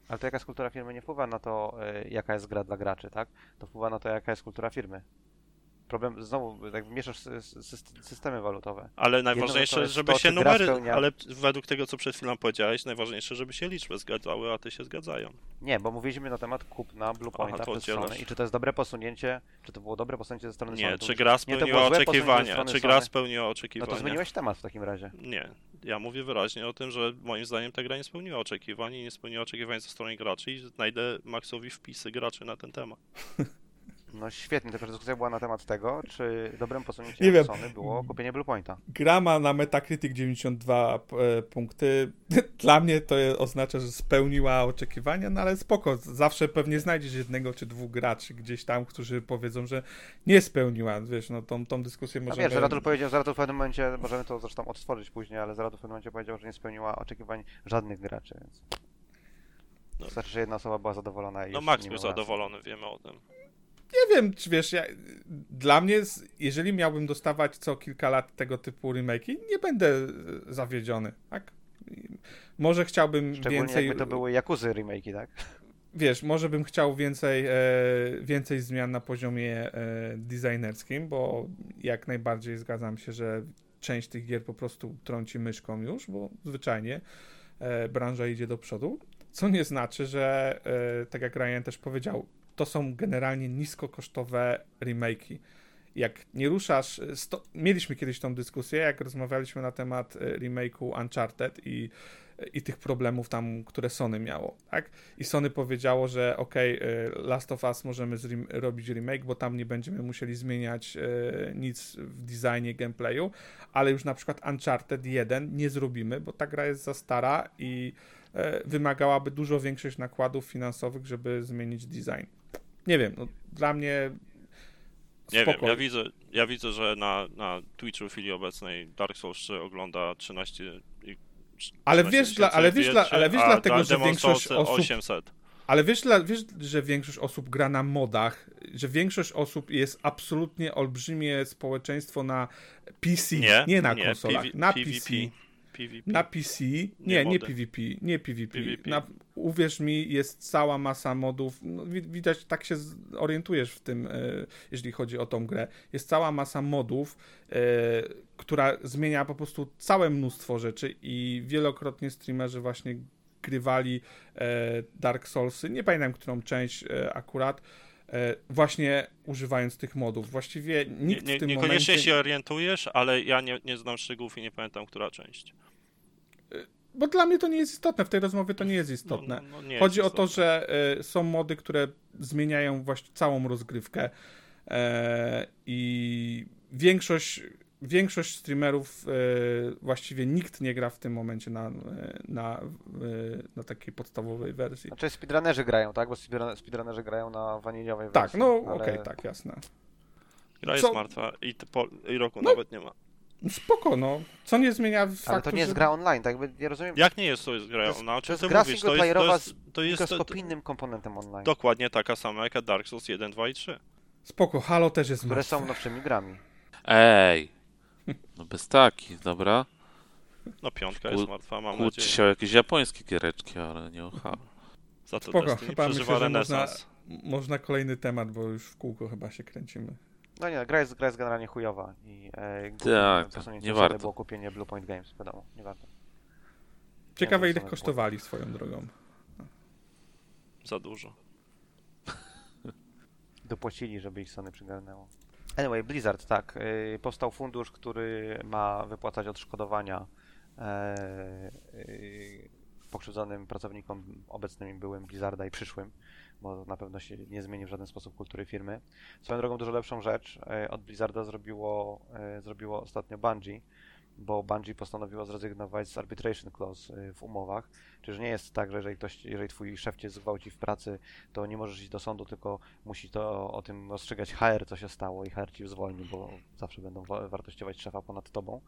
Ale to jaka jest kultura firmy nie wpływa na to, e, jaka jest gra dla graczy, tak? To wpływa na to, jaka jest kultura firmy. Problem, znowu, tak mieszasz sy- sy- systemy walutowe. Ale najważniejsze, jest żeby to, się numery, spełnia- ale według tego, co przed chwilą powiedziałeś, najważniejsze, żeby się liczby zgadzały, a te się zgadzają. Nie, bo mówiliśmy na temat kupna Bluepointa przez oddzielasz. Sony i czy to jest dobre posunięcie, czy to było dobre posunięcie ze strony Sony. Nie, To czy gra nie, to spełniła oczekiwania? strony Czy gra Sony. spełniła No oczekiwania? to zmieniłeś temat w takim razie. Nie. Ja mówię wyraźnie o tym, że moim zdaniem ta gra nie spełniła oczekiwań i nie spełniła oczekiwań ze strony graczy i znajdę Maxowi wpisy graczy na ten temat. [LAUGHS] No świetnie, tylko że dyskusja była na temat tego, czy dobrym Nie posunięciem wiem. Sony było kupienie Bluepointa. Gra ma na Metacritic 92 e, punkty. [LAUGHS] Dla mnie to oznacza, że spełniła oczekiwania, no ale spoko. Zawsze pewnie znajdziesz jednego czy dwóch graczy gdzieś tam, którzy powiedzą, że nie spełniła. Wiesz, no tą, tą dyskusję możemy... wiesz, Zaratul powiedział, Zaratul w pewnym momencie, możemy to zresztą odtworzyć później, ale Zaratul w pewnym momencie powiedział, że nie spełniła oczekiwań żadnych graczy, więc... No. Wystarczy, że jedna osoba była zadowolona i No Max nie był zadowolony, wiemy o tym. Nie wiem, czy wiesz, ja, dla mnie, jeżeli miałbym dostawać co kilka lat tego typu remake'i, nie będę zawiedziony, tak? Może chciałbym Szczególnie więcej... jakby to były Jakuzy remake'i, tak? wiesz, może bym chciał więcej, e, więcej zmian na poziomie e, designerskim, bo jak najbardziej zgadzam się, że część tych gier po prostu trąci myszką już, bo zwyczajnie e, branża idzie do przodu, co nie znaczy, że e, tak jak Ryan też powiedział, to są generalnie niskokosztowe remake'i. Jak nie ruszasz, sto... mieliśmy kiedyś tą dyskusję, jak rozmawialiśmy na temat e, remake'u Uncharted i, i tych problemów tam, które Sony miało, tak? I Sony powiedziało, że ok, Last of Us możemy zrem- robić remake, bo tam nie będziemy musieli zmieniać e, nic w designie, gameplayu, ale już na przykład Uncharted 1 nie zrobimy, bo ta gra jest za stara i e, wymagałaby dużo większych nakładów finansowych, żeby zmienić design. Nie wiem, no, dla mnie Nie spoko. wiem, ja widzę, ja widzę, że na, na Twitchu w chwili obecnej Dark Souls 3 ogląda 13 i Ale 13 wiesz, dla, ale wiesz, dla, ale wiesz dlatego, dla że większość osób 800. Ale wiesz, dla, wiesz, że większość osób gra na modach, że większość osób jest absolutnie olbrzymie społeczeństwo na PC, nie, na konsolach, PV, na PvP, PC. PvP. Na PC, nie, Nie nie. PvP, nie PvP. PvP. Na, uwierz mi, jest cała masa modów. No, wi- widać, tak się orientujesz w tym, e, jeśli chodzi o tą grę. Jest cała masa modów, e, która zmienia po prostu całe mnóstwo rzeczy i wielokrotnie streamerzy właśnie grywali e, Dark Soulsy. Nie pamiętam, którą część akurat. Właśnie używając tych modów. Właściwie Nie, nikt nie, w tym niekoniecznie momencie... się orientujesz, ale ja nie, nie znam szczegółów i nie pamiętam, która część. Bo dla mnie to nie jest istotne, w tej rozmowie to nie jest No, istotne. no, no nie Chodzi jest o to, istotne. że y, są mody, które zmieniają właśnie całą rozgrywkę e, i większość, większość streamerów e, właściwie nikt nie gra w tym momencie na, e, na, e, na takiej podstawowej wersji. Znaczy speedrunnerzy grają, tak? Bo speedrun- speedrunnerzy grają na waniliowej Tak, wersji. no ale- okej, tak, jasne. Gra jest co- martwa i, i roku No, nawet nie ma. Spoko, no. Co nie zmienia faktu, Ale to nie jest że... gra online, tak jakby nie rozumiem. Jak nie jest to jest gra? To jest- ona, o to czym jest ty gra mówisz? To jest, to jest, to jest to, Mikroskopijnym komponentem online, dokładnie taka sama jak Dark Souls 1, 2 i 3. Spoko, Halo też jest które martwe. są nowszymi grami. Ej! No bez takich, dobra? No piątka Kłó- jest martwa, mam nadzieję. się o jakieś japońskie giereczki, ale nie o Halo. Za to Spoko, chyba myślę, że można, można kolejny temat, bo już w kółko chyba się kręcimy. No nie, gra jest, gra jest generalnie chujowa i e, Tak, nie warto. było kupienie Blue Point Games, wiadomo, nie warto. Ciekawe Nie, ile kosztowali swoją drogą. Za dużo. [LAUGHS] Dopłacili, żeby ich Sony przygarnęło. Anyway, Blizzard, tak. y, powstał fundusz, który ma wypłacać odszkodowania e, y, pokrzywdzonym pracownikom obecnym i byłym Blizzarda i przyszłym, bo na pewno się nie zmieni w żaden sposób kultury firmy. Swoją drogą dużo lepszą rzecz e, od Blizzarda zrobiło, e, zrobiło ostatnio Bungie, bo Bungie postanowiło zrezygnować z arbitration clause e, w umowach, czyli nie jest tak, że jeżeli ktoś, jeżeli twój szef cię zgwałci w pracy, to nie możesz iść do sądu, tylko musi to o tym rozstrzygać HR, co się stało i HR ci zwolni, bo zawsze będą wa- wartościować szefa ponad tobą.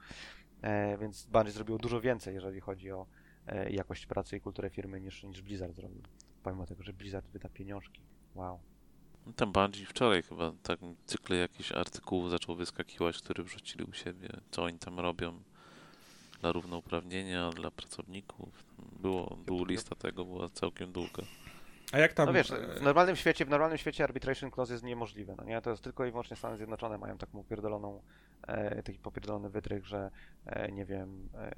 Więc Bungie zrobiło dużo więcej, jeżeli chodzi o jakość pracy i kulturę firmy niż, niż Blizzard zrobił. Pomimo tego, że Blizzard wyda pieniążki. Wow. No Tam Bungie wczoraj chyba tak cykle jakichś artykułów zaczął wyskakiwać, które wrzucili u siebie, co oni tam robią dla równouprawnienia, dla pracowników. Było, było lista tego, była całkiem długa. A jak tam... No wiesz, e, w normalnym świecie, w normalnym świecie arbitration clause jest niemożliwe, no nie? To jest tylko i wyłącznie Stany Zjednoczone mają taką upierdoloną, e, taki popierdolony wytrych, że e, nie wiem, e,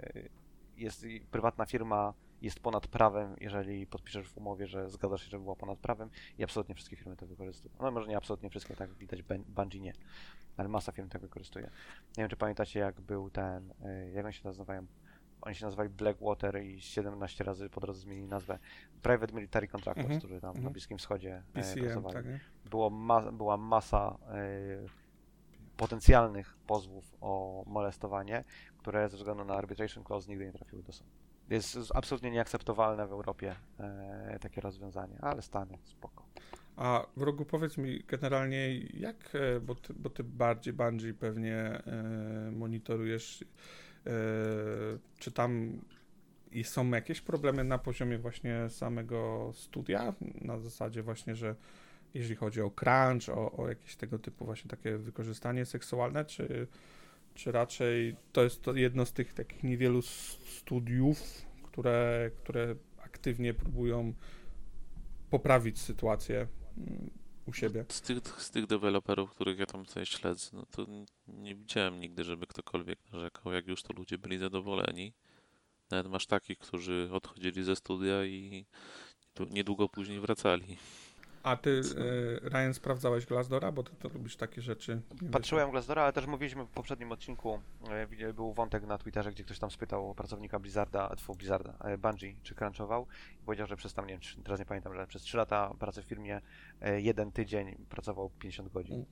jest prywatna firma jest ponad prawem, jeżeli podpiszesz w umowie, że zgadzasz się, że była ponad prawem i absolutnie wszystkie firmy to wykorzystują. No może nie absolutnie wszystkie, tak widać, Bungie nie, ale masa firm tak wykorzystuje. Nie wiem, czy pamiętacie, jak był ten, e, jak oni się nazywają? Oni się nazywali Blackwater i 17 razy po drodze zmienili nazwę. Private Military Contractors, Mhm, którzy tam na mhm. Bliskim Wschodzie e, PCM, pracowali. tak? Było ma, była masa e, potencjalnych pozwów o molestowanie, które ze względu na arbitration clause nigdy nie trafiły do sądu. Jest absolutnie nieakceptowalne w Europie e, takie rozwiązanie, ale Stany, spoko. A w rogu powiedz mi generalnie, jak, e, bo ty, bo ty bardziej Bungie pewnie e, monitorujesz, e, czy tam są jakieś problemy na poziomie właśnie samego studia, na zasadzie właśnie, że jeśli chodzi o crunch, o, o jakieś tego typu właśnie takie wykorzystanie seksualne, czy, czy raczej to jest to jedno z tych takich niewielu studiów, które, które aktywnie próbują poprawić sytuację mm, u siebie. Z tych, z tych deweloperów, których ja tam sobie śledzę, no to nie widziałem nigdy, żeby ktokolwiek narzekał. Jak już to ludzie byli zadowoleni. Nawet masz takich, którzy odchodzili ze studia i niedługo później wracali. A ty, e, Ryan, sprawdzałeś Glassdora, bo ty to lubisz takie rzeczy. Patrzyłem Glassdoora, ale też mówiliśmy w poprzednim odcinku, e, był wątek na Twitterze, gdzie ktoś tam spytał pracownika Blizzarda, tfu, Blizzarda, e, Bungie, czy crunchował i powiedział, że przez tam, nie wiem, teraz nie pamiętam, ale przez 3 lata pracy w firmie e, jeden tydzień pracował 50 godzin.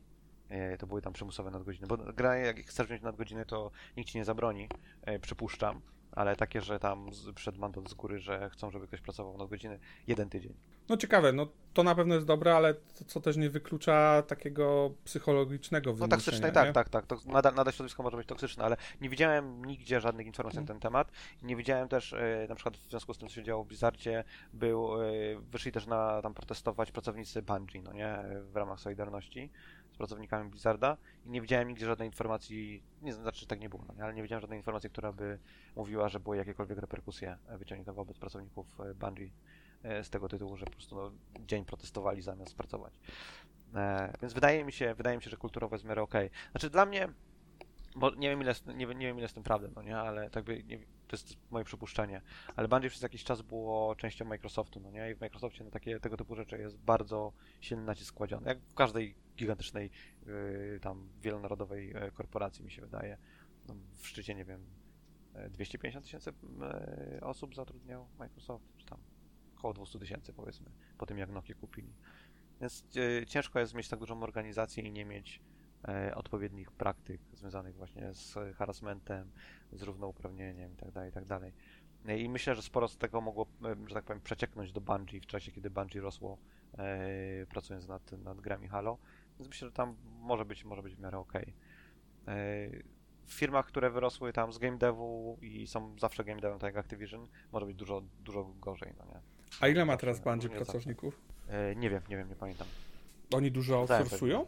Mm. E, To były tam przymusowe nadgodziny, bo gra, jak chcesz wziąć nadgodziny, to nikt ci nie zabroni, e, przypuszczam, ale takie, że tam przed mandat z góry, że chcą, żeby ktoś pracował nadgodziny, jeden tydzień. No ciekawe, no to na pewno jest dobre, ale to, co też nie wyklucza takiego psychologicznego No wymuszenia, toksyczne, tak, tak, tak. To nadal, nadal środowisko może być toksyczne, ale nie widziałem nigdzie żadnych informacji na ten temat. Nie widziałem też, e, na przykład w związku z tym, co się działo w Blizzardzie, był, e, wyszli też na tam protestować pracownicy Bungie, no nie, w ramach Solidarności pracownikami Blizzarda i nie widziałem nigdzie żadnej informacji, nie znaczy, że tak nie było, no ale nie widziałem żadnej informacji, która by mówiła, że były jakiekolwiek reperkusje e, wyciągnięte wobec pracowników e, Bungie e, z tego tytułu, że po prostu no, dzień protestowali zamiast pracować. E, więc wydaje mi się, wydaje mi się, że kulturowo jest w miarę okej. Znaczy dla mnie, bo nie wiem ile, nie, nie wiem ile jest tym prawdy, no nie, ale tak by, nie, to jest moje przypuszczenie, ale Bungie przez jakiś czas było częścią Microsoftu, no nie, i w Microsoftie na takie, tego typu rzeczy jest bardzo silny nacisk kładziony, jak w każdej gigantycznej yy, tam wielonarodowej e, korporacji mi się wydaje. No, w szczycie, nie wiem, e, 250 tysięcy e, osób zatrudniał Microsoft, czy tam około 200 tysięcy powiedzmy, po tym jak Nokia kupili. Więc e, ciężko jest mieć tak dużą organizację i nie mieć e, odpowiednich praktyk związanych właśnie z harassmentem, z równouprawnieniem itd. itd. E, I myślę, że sporo z tego mogło, e, że tak powiem, przecieknąć do Bungie w czasie, kiedy Bungie rosło, e, pracując nad, nad grami Halo. Więc myślę, że tam może być, może być w miarę. E, W firmach, które wyrosły tam z game devu i są zawsze game devem, tak jak Activision, może być dużo, dużo gorzej, no nie? A ile ma teraz Bungie różnie pracowników? E, Nie wiem, nie wiem, nie pamiętam. Oni dużo outsourcują?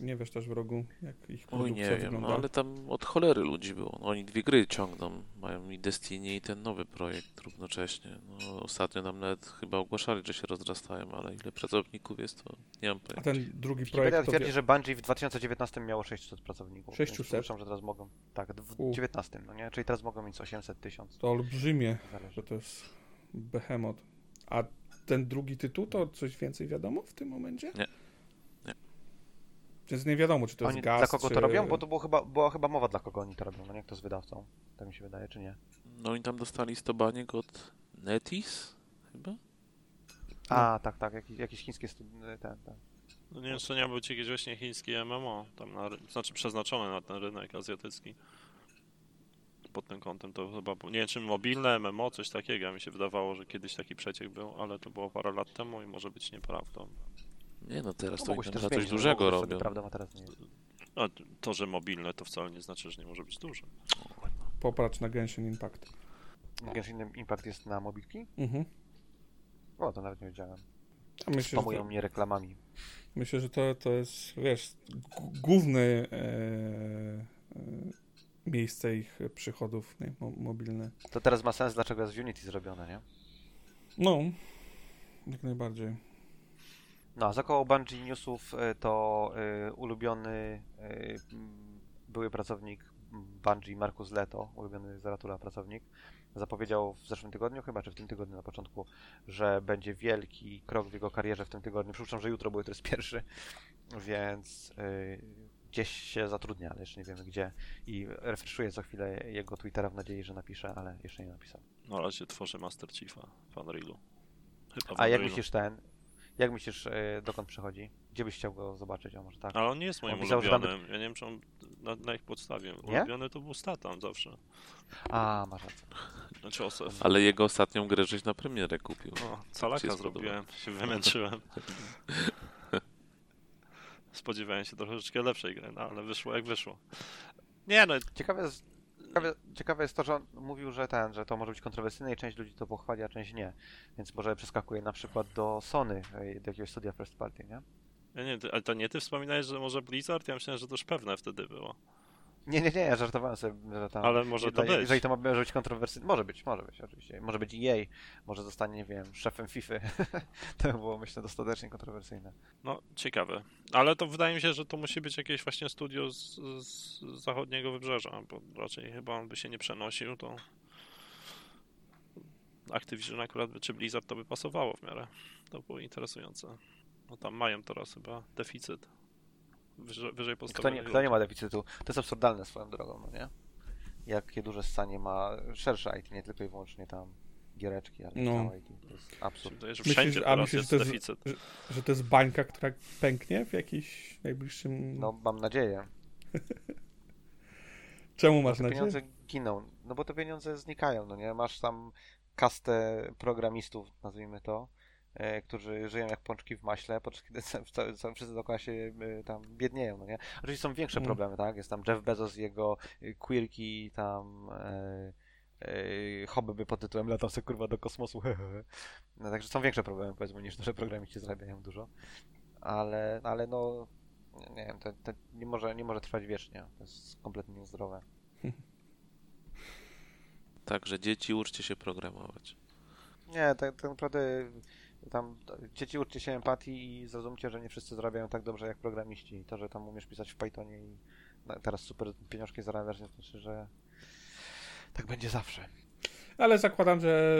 Nie wiesz też w rogu, jak ich Oj, produkcja nie wiem, wygląda? no, ale tam od cholery ludzi było. No, oni dwie gry ciągną. Mają i Destiny i ten nowy projekt równocześnie. No, ostatnio nam nawet chyba ogłaszali, że się rozrastają, ale ile pracowników jest, to nie mam A pojęcia. ten drugi projekt to twierdzi, wie... że Bungie w 2019 miało 600 pracowników. 600? Więc przypuszczam, że teraz mogą. Tak, w U. 2019, no nie? Czyli teraz mogą mieć 800 tysiąc. to olbrzymie, Zależy. że to jest behemoth. A ten drugi tytuł, to coś więcej wiadomo w tym momencie? Nie. Nie. Więc nie wiadomo, czy to Oni jest gaz, dla kogo czy... to robią? Bo to było chyba, była chyba mowa dla kogo oni to robią, no nie? Kto z wydawcą? Tak mi się wydaje, czy nie? No oni tam dostali 100 baniek od Netis chyba? A, tak, tak, jakiś, jakiś chiński studi- ten, ten. No nie wiem, czy to nie miał być jakieś właśnie chińskie MMO, tam na, znaczy przeznaczone na ten rynek azjatycki. Pod tym kątem to chyba, było- nie wiem czy mobilne MMO, coś takiego, mi się wydawało, że kiedyś taki przeciek był, ale to było parę lat temu i może być nieprawdą. Nie no, teraz No to za coś no, dużego sobie robią. Prawda, a teraz nie jest. A to, że mobilne to wcale nie znaczy, że nie może być duże. Popatrz na Genshin Impact. Genshin Impact jest na mobilki? Mhm. O, to nawet nie wiedziałem. A myślę, Spamują to, mnie reklamami. myślę, że to, to jest, wiesz, g- główne e, e, miejsce ich przychodów nie? Mo mobilne. To teraz ma sens, dlaczego jest w Unity zrobione, nie? No, jak najbardziej. No, a za koło Bungie Newsów e, to e, ulubiony m, były pracownik Bungie Markus Leto, ulubiony Zaratula pracownik, zapowiedział w zeszłym tygodniu, chyba czy w tym tygodniu na początku, że będzie wielki krok w jego karierze w tym tygodniu. Przypuszczam, że jutro, bo to jest pierwszy, więc e, gdzieś się zatrudnia, ale jeszcze nie wiemy gdzie. I refreshuję co chwilę jego Twittera w nadziei, że napisze, ale jeszcze nie napisał. Na razie tworzy Master Chiefa w Unrealu. Chyba w A jak Unrealu. myślisz ten, jak myślisz e, dokąd przychodzi? Gdzie byś chciał go zobaczyć? A może tak? Ale on nie jest moim On pisał, ulubionym. Ja nie wiem, czy on na, na ich podstawie. Nie? Ulubiony to był Statan zawsze. A, masz rację. Znaczy Osef. Ale jego ostatnią grę żeś na premierę kupił. O, calaka się zrobiłem, się wymęczyłem. Spodziewałem się troszeczkę lepszej gry, no ale wyszło jak wyszło. Nie no, Ciekawe jest, ciekawe, ciekawe jest to, że on mówił, że ten, że to może być kontrowersyjne i część ludzi to pochwali, a część nie. Więc może przeskakuje na przykład do Sony, do jakiegoś studia first party, nie? nie, ale to nie ty wspominałeś, że może Blizzard? Ja myślałem, że to już pewne wtedy było. Nie, nie, nie, ja żartowałem sobie, że tam... Ale może to jeżeli, być. jeżeli to ma może być kontrowersyjne, może być, może być, oczywiście. Może być EA, może zostanie, nie wiem, szefem FIFA. [LAUGHS] to by było, myślę, dostatecznie kontrowersyjne. No, ciekawe. Ale to wydaje mi się, że to musi być jakieś właśnie studio z, z zachodniego wybrzeża, bo raczej chyba on by się nie przenosił, to Activision akurat, by- czy Blizzard to by pasowało w miarę. To było interesujące. No tam mają teraz chyba deficyt wyżej, wyżej Kto nie, kto nie ma deficytu? To jest absurdalne swoją drogą, no nie? Jakie duże stanie ma szersze IT, nie tylko i wyłącznie tam giereczki, ale No. całe IT. To jest absurd. że Myślisz, wszędzie a teraz myślisz, jest że to jest- deficyt. Że to jest bańka, która pęknie w jakiś najbliższym... No, mam nadzieję. [LAUGHS] Czemu masz te nadzieję? pieniądze giną. No bo te pieniądze znikają, no nie? Masz tam kastę programistów, nazwijmy to, którzy żyją jak pączki w maśle, podczas kiedy wszyscy dookoła się e, tam biednieją, no nie? Oczywiście są większe Mm. problemy, tak? Jest tam Jeff Bezos i jego e, quirki, tam e, e, hobby pod tytułem latam sobie kurwa do kosmosu. [LAUGHS] No także są większe problemy, powiedzmy, niż to, że programiści zarabiają dużo. Ale, ale no nie, nie wiem, to, to nie, może, nie może trwać wiecznie. To jest kompletnie niezdrowe. [LAUGHS] Także dzieci, uczcie się programować. Nie, tak, tak naprawdę tam dzieci uczcie się empatii i zrozumcie, że nie wszyscy zarabiają tak dobrze jak programiści. To, że tam umiesz pisać w Pythonie i teraz super pieniążki zarabiasz, nie znaczy, że tak będzie zawsze. Ale zakładam, że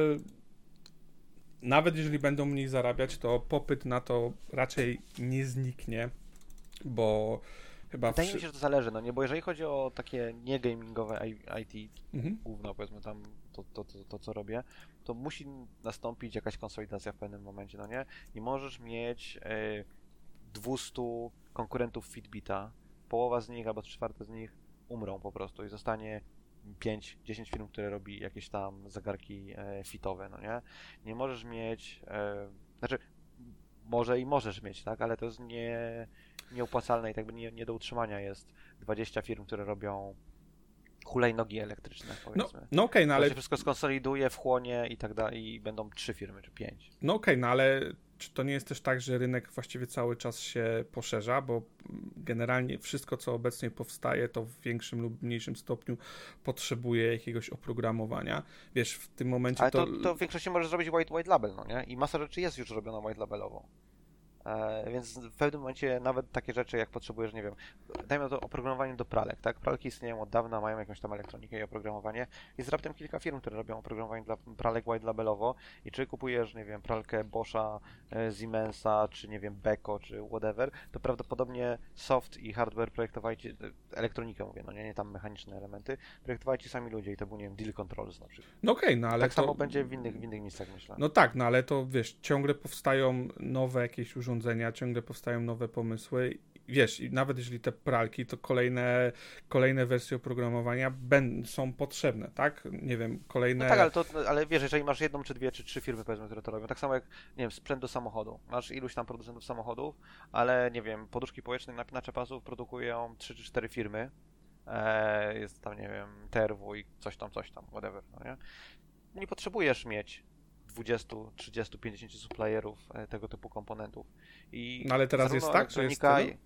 nawet jeżeli będą mniej zarabiać, to popyt na to raczej nie zniknie, bo chyba Wydaje mi wszy... się, że to zależy, no nie, bo jeżeli chodzi o takie nie gamingowe I- IT, mhm. główno powiedzmy tam to, to, to, to, co robię, to musi nastąpić jakaś konsolidacja w pewnym momencie, no nie? Nie możesz mieć e, 200 konkurentów Fitbita, połowa z nich albo czwarte z nich umrą po prostu i zostanie 5-10 firm, które robi jakieś tam zegarki e, fitowe, no nie? Nie możesz mieć, e, znaczy może i możesz mieć, tak, ale to jest nie, nieopłacalne i tak nie, nie do utrzymania jest 20 firm, które robią hulajnogi elektryczne, No, powiedzmy. no okej, no ale... To się wszystko skonsoliduje, wchłonie i tak dalej i będą trzy firmy czy pięć. No okej, no ale czy to nie jest też tak, że rynek właściwie cały czas się poszerza, bo generalnie wszystko, co obecnie powstaje, to w większym lub mniejszym stopniu potrzebuje jakiegoś oprogramowania. Wiesz, w tym momencie Ale to... to, to w większości możesz zrobić white, white label, no nie? I masa rzeczy jest już robiona white labelowo. E, więc w pewnym momencie nawet takie rzeczy, jak potrzebujesz, nie wiem, dajmy na to oprogramowanie do pralek, tak? Pralki istnieją od dawna, mają jakąś tam elektronikę i oprogramowanie. Jest raptem kilka firm, które robią oprogramowanie dla pralek white labelowo i czy kupujesz, nie wiem, pralkę Boscha, e, Siemensa, czy nie wiem, Beko, czy whatever, to prawdopodobnie soft i hardware projektowali ci, elektronikę mówię, no nie, nie tam mechaniczne elementy, projektowali ci sami ludzie i to był, nie wiem, deal controls na przykład. No okej, no ale tak to... samo będzie w innych, w innych miejscach, myślę. No tak, no ale to wiesz, ciągle powstają nowe jakieś urządzenia, ciągle powstają nowe pomysły. Wiesz, nawet jeżeli te pralki, to kolejne, kolejne wersje oprogramowania ben, są potrzebne, tak? Nie wiem, kolejne. No tak, ale, to, ale wiesz, jeżeli masz jedną, czy dwie, czy trzy firmy, powiedzmy, które to robią, tak samo jak, nie wiem, sprzęt do samochodu. Masz iluś tam producentów samochodów, ale, nie wiem, poduszki powietrzne napinacze pasów produkują trzy czy cztery firmy. Eee, jest tam, nie wiem, TRW i coś tam, coś tam, whatever, no nie? Nie potrzebujesz mieć 20, 30, 50 supplierów e, tego typu komponentów. I No ale teraz jest tak, że jest tyle?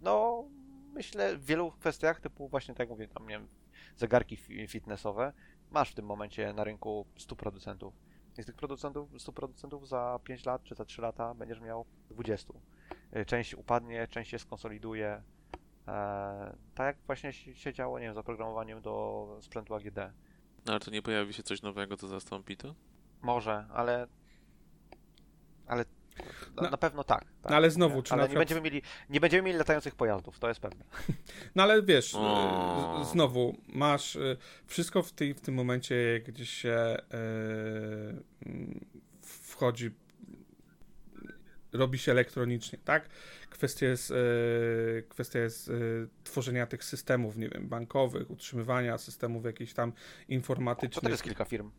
No, myślę w wielu kwestiach, typu właśnie tak jak mówię, tam nie wiem, zegarki fi- fitnessowe, masz w tym momencie na rynku 100 producentów. I z tych producentów, 100 producentów za 5 lat czy za 3 lata będziesz miał 20. Y, Część upadnie, część się skonsoliduje. Eee, tak jak właśnie się się działo, nie wiem, z oprogramowaniem do sprzętu AGD. No ale to nie pojawi się coś nowego, co zastąpi to? Może, ale. Ale. Na, No- na pewno tak. tak no ale znowu, nie? czy ale na nie, przykład- będziemy mieli, nie będziemy mieli latających pojazdów, to jest pewne. [LAUGHS] No ale wiesz, O. z- znowu masz y, wszystko w, tej, w tym momencie gdzieś się y, mm, wchodzi, robi się elektronicznie, tak? Kwestia jest, y, kwestia jest y, tworzenia tych systemów, nie wiem, bankowych, utrzymywania systemów jakichś tam To też informatycznych. jest kilka firm.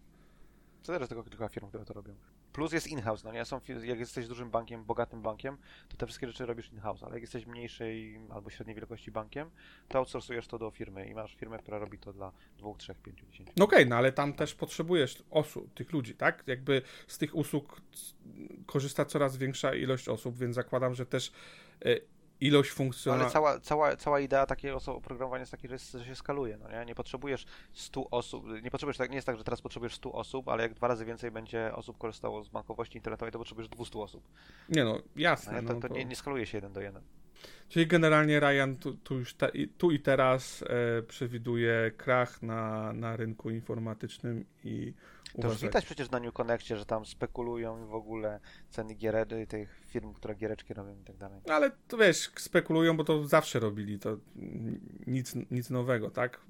Jest tylko kilka firm, które to robią. Plus jest in-house, no nie? Są, jak jesteś dużym bankiem, bogatym bankiem, to te wszystkie rzeczy robisz in-house, ale jak jesteś mniejszej albo średniej wielkości bankiem, to outsourcujesz to do firmy i masz firmę, która robi to dla dwóch, trzech, pięciu, dziesięciu. No okej, no ale tam też potrzebujesz osób, tych ludzi, tak? Jakby z tych usług korzysta coraz większa ilość osób, więc zakładam, że też e, ilość No, funkcjonalności. ale cała, cała, cała idea takiego oprogramowania jest taka, że, się skaluje, no nie? Nie potrzebujesz 100 osób, nie potrzebujesz, tak, nie jest tak, że teraz potrzebujesz 100 osób, ale jak dwa razy więcej będzie osób korzystało z bankowości internetowej, to potrzebujesz 200 osób. Nie no, No, jasne. No, To, to to... nie, nie skaluje się jeden do jeden. Czyli generalnie Ryan tu, tu, już tu i teraz e, przewiduje krach na, na rynku informatycznym i To już widać przecież na New Connectie, że tam spekulują i w ogóle ceny gier, tych firm, które giereczki robią i tak dalej. No, Ale to wiesz, spekulują, bo to zawsze robili, to nic, nic nowego, tak?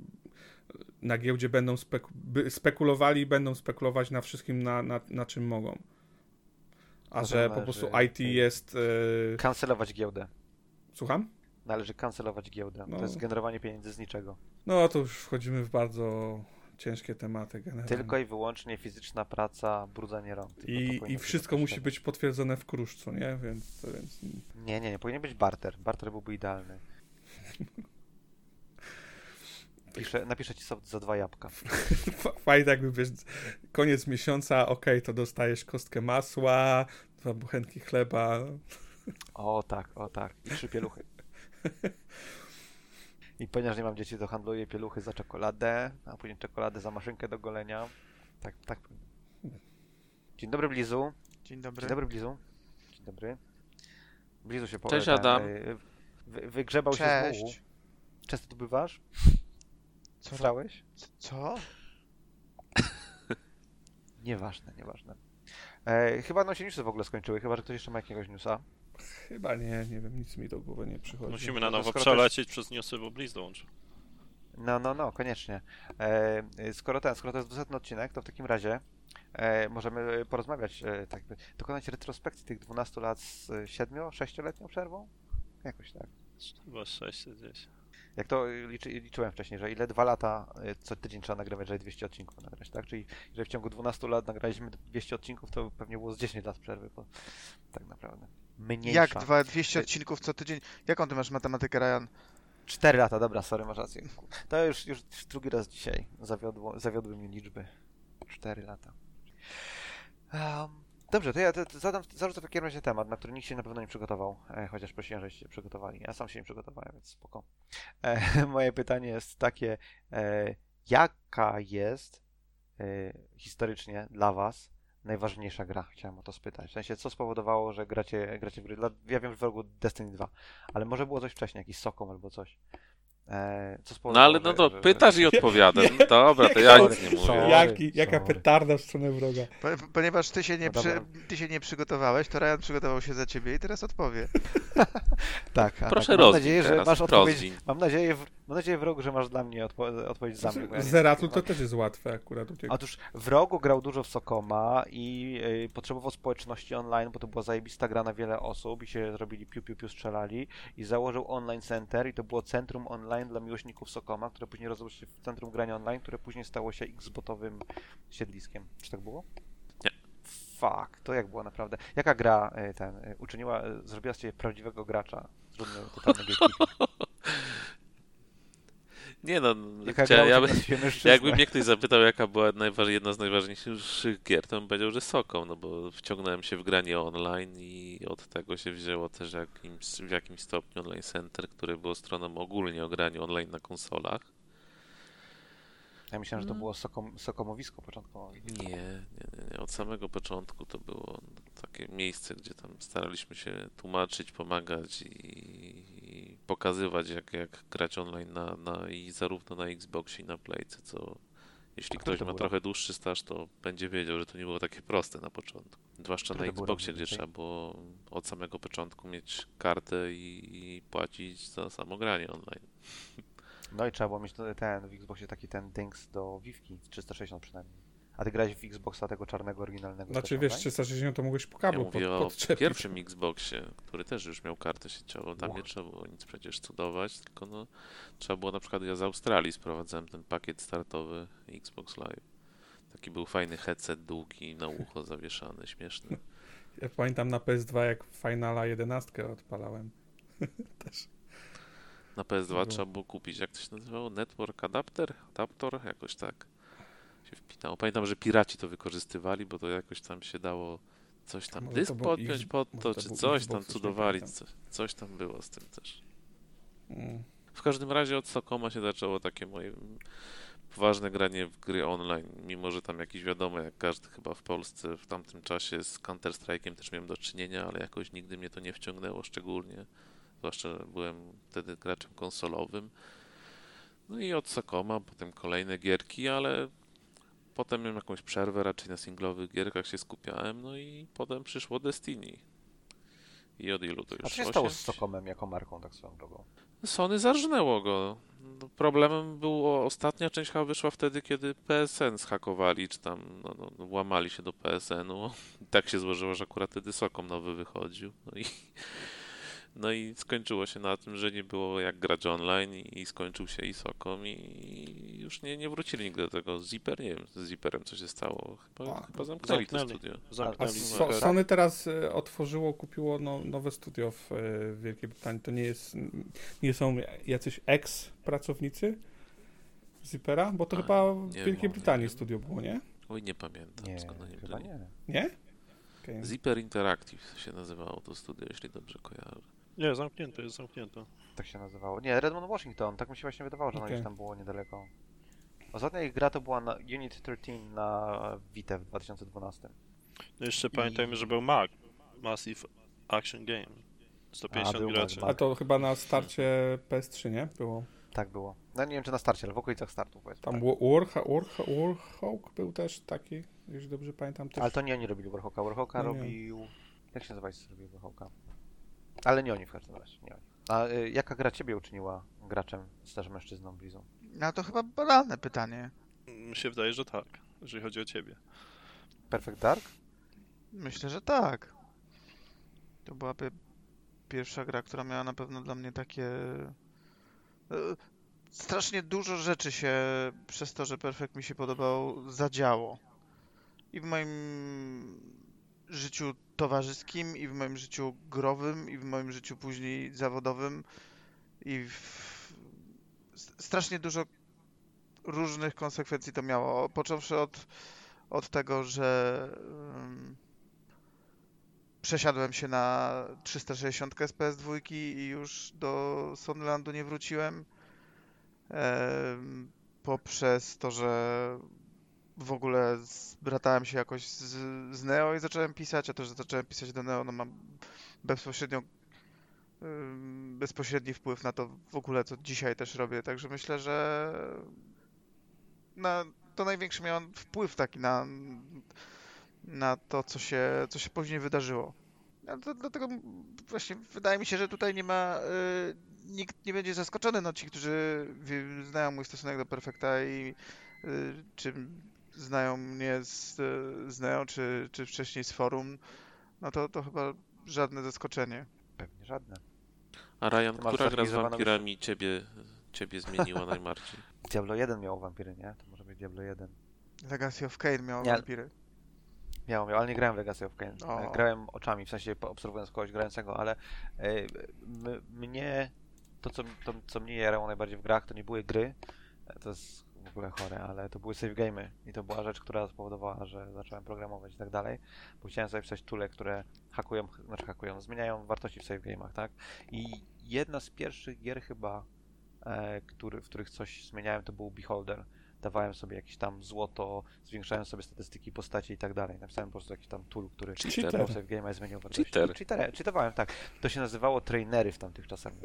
Na giełdzie będą speku- spekulowali i będą spekulować na wszystkim, na, na, na czym mogą. A To że po prostu IT jest... E, Kancelować giełdę. słucham? Należy kancelować giełdę. No. To jest generowanie pieniędzy z niczego. No to już wchodzimy w bardzo ciężkie tematy generalnie. Tylko i wyłącznie fizyczna praca, brudzenie rąk. I, I być wszystko jakoś musi tak. być potwierdzone w kruszcu, nie? Więc, więc Nie, nie, nie. Powinien być barter. Barter byłby idealny. [LAUGHS] Piszę, napiszę ci soft za dwa jabłka. [LAUGHS] Fa- Fajnie jakby wiesz, koniec miesiąca, okej, to dostajesz kostkę masła, dwa buchenki chleba. O tak, o tak. I trzy pieluchy. [LAUGHS] I ponieważ nie mam dzieci, to handluję pieluchy za czekoladę, a później czekoladę za maszynkę do golenia. Tak, tak. Dzień dobry, Blizu. Dzień dobry. Dzień dobry, Blizu. Dzień dobry. Blizu się po... Cześć, Adam. Wy, wygrzebał się z mułu. Cześć. Często tu bywasz? Co? Słyszałeś? Co? [LAUGHS] Nieważne, nieważne. E, chyba no się newsy w ogóle skończyły, chyba że ktoś jeszcze ma jakiegoś newsa. Chyba nie, nie wiem, nic mi do głowy nie przychodzi. Musimy na nowo przelecieć przez newsy, bo Blizz dołączy. No, no, no, koniecznie. E, e, skoro ten, skoro to jest 200 odcinek, to w takim razie e, możemy porozmawiać, e, tak, by- dokonać retrospekcji tych 12 lat z 7-6-letnią przerwą? Jakoś tak. Chyba 6 gdzieś. Jak to liczy, liczyłem wcześniej, że ile dwa lata y, co tydzień trzeba nagrywać, żeby 200 odcinków nagrać, tak? Czyli że w ciągu 12 lat nagraliśmy 200 odcinków, to pewnie było z 10 lat przerwy, bo tak naprawdę. Mniejsza. Jak dwa, 200 odcinków co tydzień? Jaką ty masz matematykę, Ryan? 4 lata, dobra, sorry, masz rację. To już, już drugi raz dzisiaj zawiodło, zawiodły mnie liczby. 4 lata. Um, dobrze, to ja to, to zadam, zarzucę w takim razie temat, na który nikt się na pewno nie przygotował, e, chociaż prosiłem, żebyście się przygotowali. Ja sam się nie przygotowałem, więc spoko. E, [LAUGHS] moje pytanie jest takie, e, jaka jest e, historycznie dla was najważniejsza gra? Chciałem o to spytać. W sensie, co spowodowało, że gracie, gracie w gry? Ja wiem, że w rogu Destiny 2, ale może było coś wcześniej, jakiś Sokom albo coś. E, co No spowodowało, ale no że- to że- pytasz i odpowiadam. [LAUGHS] Dobra, to ja nic nie Sorry. mówię. Jaki, jaka sorry. petarda w stronę wroga. Po, ponieważ ty się, nie No przy, ty się nie przygotowałeś, to Ryan przygotował się za ciebie i teraz odpowie. [LAUGHS] Tak, a Proszę tak, mam nadzieję, że teraz, masz odpowiedź. rozwiń. Mam nadzieję, mam nadzieję wrogu, że masz dla mnie odpo- odpowiedź za mnie. Zeratul to też jest łatwe akurat uciekać. Otóż w rogu grał dużo w Sokoma i y, potrzebował społeczności online, bo to była zajebista gra na wiele osób i się zrobili piu piu piu strzelali i założył online center i to było centrum online dla miłośników Sokoma, które później rozwijało się w centrum grania online, które później stało się Xbotowym siedliskiem. Czy tak było? Nie. Fuck, to jak było naprawdę? Jaka gra y, ten y, uczyniła, y, zrobiła z ciebie prawdziwego gracza? Totalny [LAUGHS] gatekeeping. Nie no, Jaka gra ja by, jakby mnie ktoś zapytał, jaka była najważ, jedna z najważniejszych gier, to bym powiedział, że Soką, no bo wciągnąłem się w granie online i od tego się wzięło też jakimś, w jakimś stopniu Online Center, który był stroną ogólnie o graniu online na konsolach. Ja myślałem, że to No. było sokom, sokomowisko początkowo. Nie, nie, nie, nie. Od samego początku to było takie miejsce, gdzie tam staraliśmy się tłumaczyć, pomagać i, i pokazywać, jak, jak grać online na, na, i zarówno na Xboxie, i na Playce, co jeśli ktoś to ma trochę dłuższy staż, to będzie wiedział, że to nie było takie proste na początku. Zwłaszcza na Xboxie, gdzie trzeba było od samego początku mieć kartę i, i płacić za samo granie online. No i trzeba było mieć ten w Xboxie taki ten dings do Vivki, 360 przynajmniej. A ty grałeś w Xboxa tego czarnego, oryginalnego? Znaczy wiesz, online? 360 to mogłeś po Ja kablu mówię pod, o podczepić. pierwszym Xboxie, który też już miał kartę sieciową. Tam nie trzeba było nic przecież cudować, tylko no, trzeba było na przykład ja z Australii sprowadzałem ten pakiet startowy Xbox Live. Taki był fajny headset długi, na ucho zawieszany, śmieszny. [LAUGHS] Ja pamiętam na PS2 jak Finala 11 odpalałem. [LAUGHS] Też. Na PS2 Było. trzeba było kupić, jak to się nazywało? Network Adapter? Adaptor? Jakoś tak się wpinało. Pamiętam, że piraci to wykorzystywali, bo to jakoś tam się dało coś tam dysk podpiąć pod to, to czy coś tam cudowali, pamiętam. coś, tam było z tym też. Mm. W każdym razie od Sokoma się zaczęło takie moje poważne granie w gry online, mimo że tam jakiś wiadomo, jak każdy chyba w Polsce w tamtym czasie z Counter-Strike'iem też miałem do czynienia, ale jakoś nigdy mnie to nie wciągnęło szczególnie, zwłaszcza że byłem wtedy graczem konsolowym. No i od Sokoma, potem kolejne gierki, ale potem miałem jakąś przerwę, raczej na singlowych gierkach się skupiałem, no i potem przyszło Destiny. I od ilu to już? A co się stało z Sokomem jako marką, tak swoją drogą? Sony zarżnęło go. No, Problemem było, ostatnia część chyba wyszła wtedy, kiedy PSN zhakowali, czy tam no, no, włamali się do PSN-u. I [LAUGHS] tak się złożyło, że akurat wtedy Sokom nowy wychodził. No i, no i skończyło się na tym, że nie było jak grać online i, skończył się i Sokom i już nie, nie wrócili nigdy do tego. Zipper, nie wiem, z Zipperem co się stało. Chyba, A, chyba zamknęli, to zamknęli. studio. A Zamknęli so. Sony teraz e, otworzyło, kupiło no, nowe studio w, e, w Wielkiej Brytanii. To nie jest, nie są jacyś ex-pracownicy Zippera? Bo to A, chyba w nie Wielkiej wiem, Brytanii nie wiem. studio było, nie? Oj, nie pamiętam. Nie, chyba byli. nie. Nie? Game. Zipper Interactive się nazywało to studio, jeśli dobrze kojarzę. Nie, zamknięte, jest zamknięte. Tak się nazywało. Nie, Redmond Washington, tak mi się właśnie wydawało, że ono Okej. gdzieś tam było niedaleko. Ostatnia ich gra to była na Unit 13 na Vita w 2012. No jeszcze pamiętajmy, że był MAG, Massive Action Game. 150 był graczy. Mag, A to chyba na starcie PS3, nie? Było. Tak było. No nie wiem czy na starcie, ale w okolicach startu powiedzmy. Tam tak. było Warha, Warha, Warhawk był też taki, jeśli dobrze pamiętam. Też. Ale to nie oni robili Warhawka. Warhawka No nie. robił... Jak się nazywa, co robił Warhawka? Ale nie oni w każdym razie, nie oni. A y, jaka gra ciebie uczyniła graczem, też mężczyzną Blizu? No to chyba banalne pytanie. Mi się wydaje, że tak, jeżeli chodzi o ciebie. Perfect Dark? Myślę, że tak. To byłaby pierwsza gra, która miała na pewno dla mnie takie. e, Strasznie dużo rzeczy się przez to, że Perfect mi się podobał, zadziało. I w moim życiu towarzyskim, i w moim życiu growym, i w moim życiu później zawodowym. I w... strasznie dużo różnych konsekwencji to miało. Począwszy od, od tego, że. ym, przesiadłem się na 360 z PS2 i już do Sonlandu nie wróciłem. Em, poprzez to, że w ogóle zbratałem się jakoś z, z Neo i zacząłem pisać, a to, że zacząłem pisać do Neo, no mam bezpośrednio bezpośredni wpływ na to w ogóle, co dzisiaj też robię, także myślę, że na, to największy miał wpływ taki na, na to, co się, co się później wydarzyło. To, dlatego właśnie wydaje mi się, że tutaj nie ma. y, nikt nie będzie zaskoczony. No, ci, którzy wie, znają mój stosunek do Perfekta i y, czy znają mnie z, y, z Neo, czy, czy wcześniej z forum, no to, to chyba żadne zaskoczenie. Pewnie żadne. A Ryan, która gra z wampirami ciebie, ciebie zmieniła [LAUGHS] najbardziej? Diablo 1 miał wampiry, nie? To może być Diablo 1. Legacy of Kain miał Nie, ale- wampiry. Miał, miał, ale nie grałem w Legacy of Kain. O. Grałem oczami, w sensie obserwując kogoś grającego, ale m, mnie, to co, to co mnie jarało najbardziej w grach, to nie były gry, to jest ogóle chore, ale to były save gamey i to była rzecz, która spowodowała, że zacząłem programować i tak dalej, bo chciałem sobie pisać tule, które hakują, znaczy hakują, zmieniają wartości w save game'ach, tak? I jedna z pierwszych gier chyba, e, który, w których coś zmieniałem, to był Beholder. Dawałem sobie jakieś tam złoto, zwiększałem sobie statystyki postaci i tak dalej. Napisałem po prostu jakiś tam tool, który Cheater. Cheater. save game'a zmienił wartości. Cheater. Cheater. Cheatowałem, tak. To się nazywało trainery w tamtych czasach. [LAUGHS]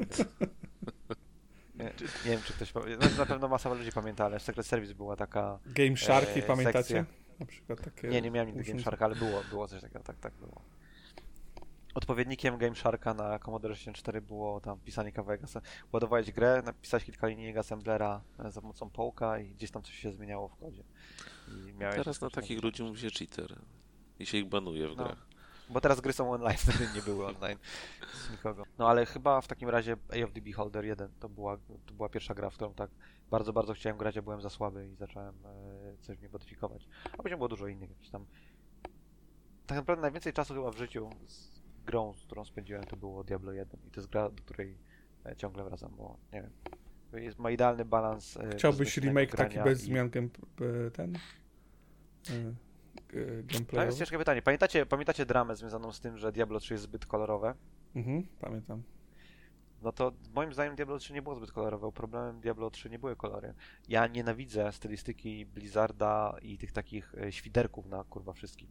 Nie, nie wiem, czy ktoś pamięta. No, na pewno masa ludzi pamięta, ale w Secret Service była taka... Game Sharki, e, pamiętacie? sekcja. Na przykład takie. Nie, nie miałem nigdy Game Sharka, ale było, było coś takiego, tak, tak było. Odpowiednikiem Game Sharka na Commodore 64 było tam pisanie kawałek, ładować grę, napisać kilka linijek assemblera e, za pomocą połka i gdzieś tam coś się zmieniało w kodzie. Teraz na takich ludzi mówi się cheater. I się ich banuje w No. grach. Bo teraz gry są online, [LAUGHS] wtedy nie były online z nikogo. No ale chyba w takim razie A of the Beholder 1 to była, to była pierwsza gra, w którą tak bardzo, bardzo chciałem grać, a byłem za słaby i zacząłem e, coś niej modyfikować. A później było dużo innych jakichś tam... Tak naprawdę najwięcej czasu chyba w życiu z grą, z którą spędziłem, to było Diablo 1 i to jest gra, do której e, ciągle wracam, bo nie wiem, jest, ma idealny balans e, Chciałbyś remake taki bez i- zmian e, ten? E, e, To jest gameplayowy? ciężkie pytanie. Pamiętacie, pamiętacie dramę związaną z tym, że Diablo 3 jest zbyt kolorowe? Mhm, pamiętam. No to moim zdaniem Diablo 3 nie było zbyt kolorowe. Problemem Diablo 3 nie były kolory. Ja nienawidzę stylistyki Blizzarda i tych takich e, świderków na kurwa wszystkim.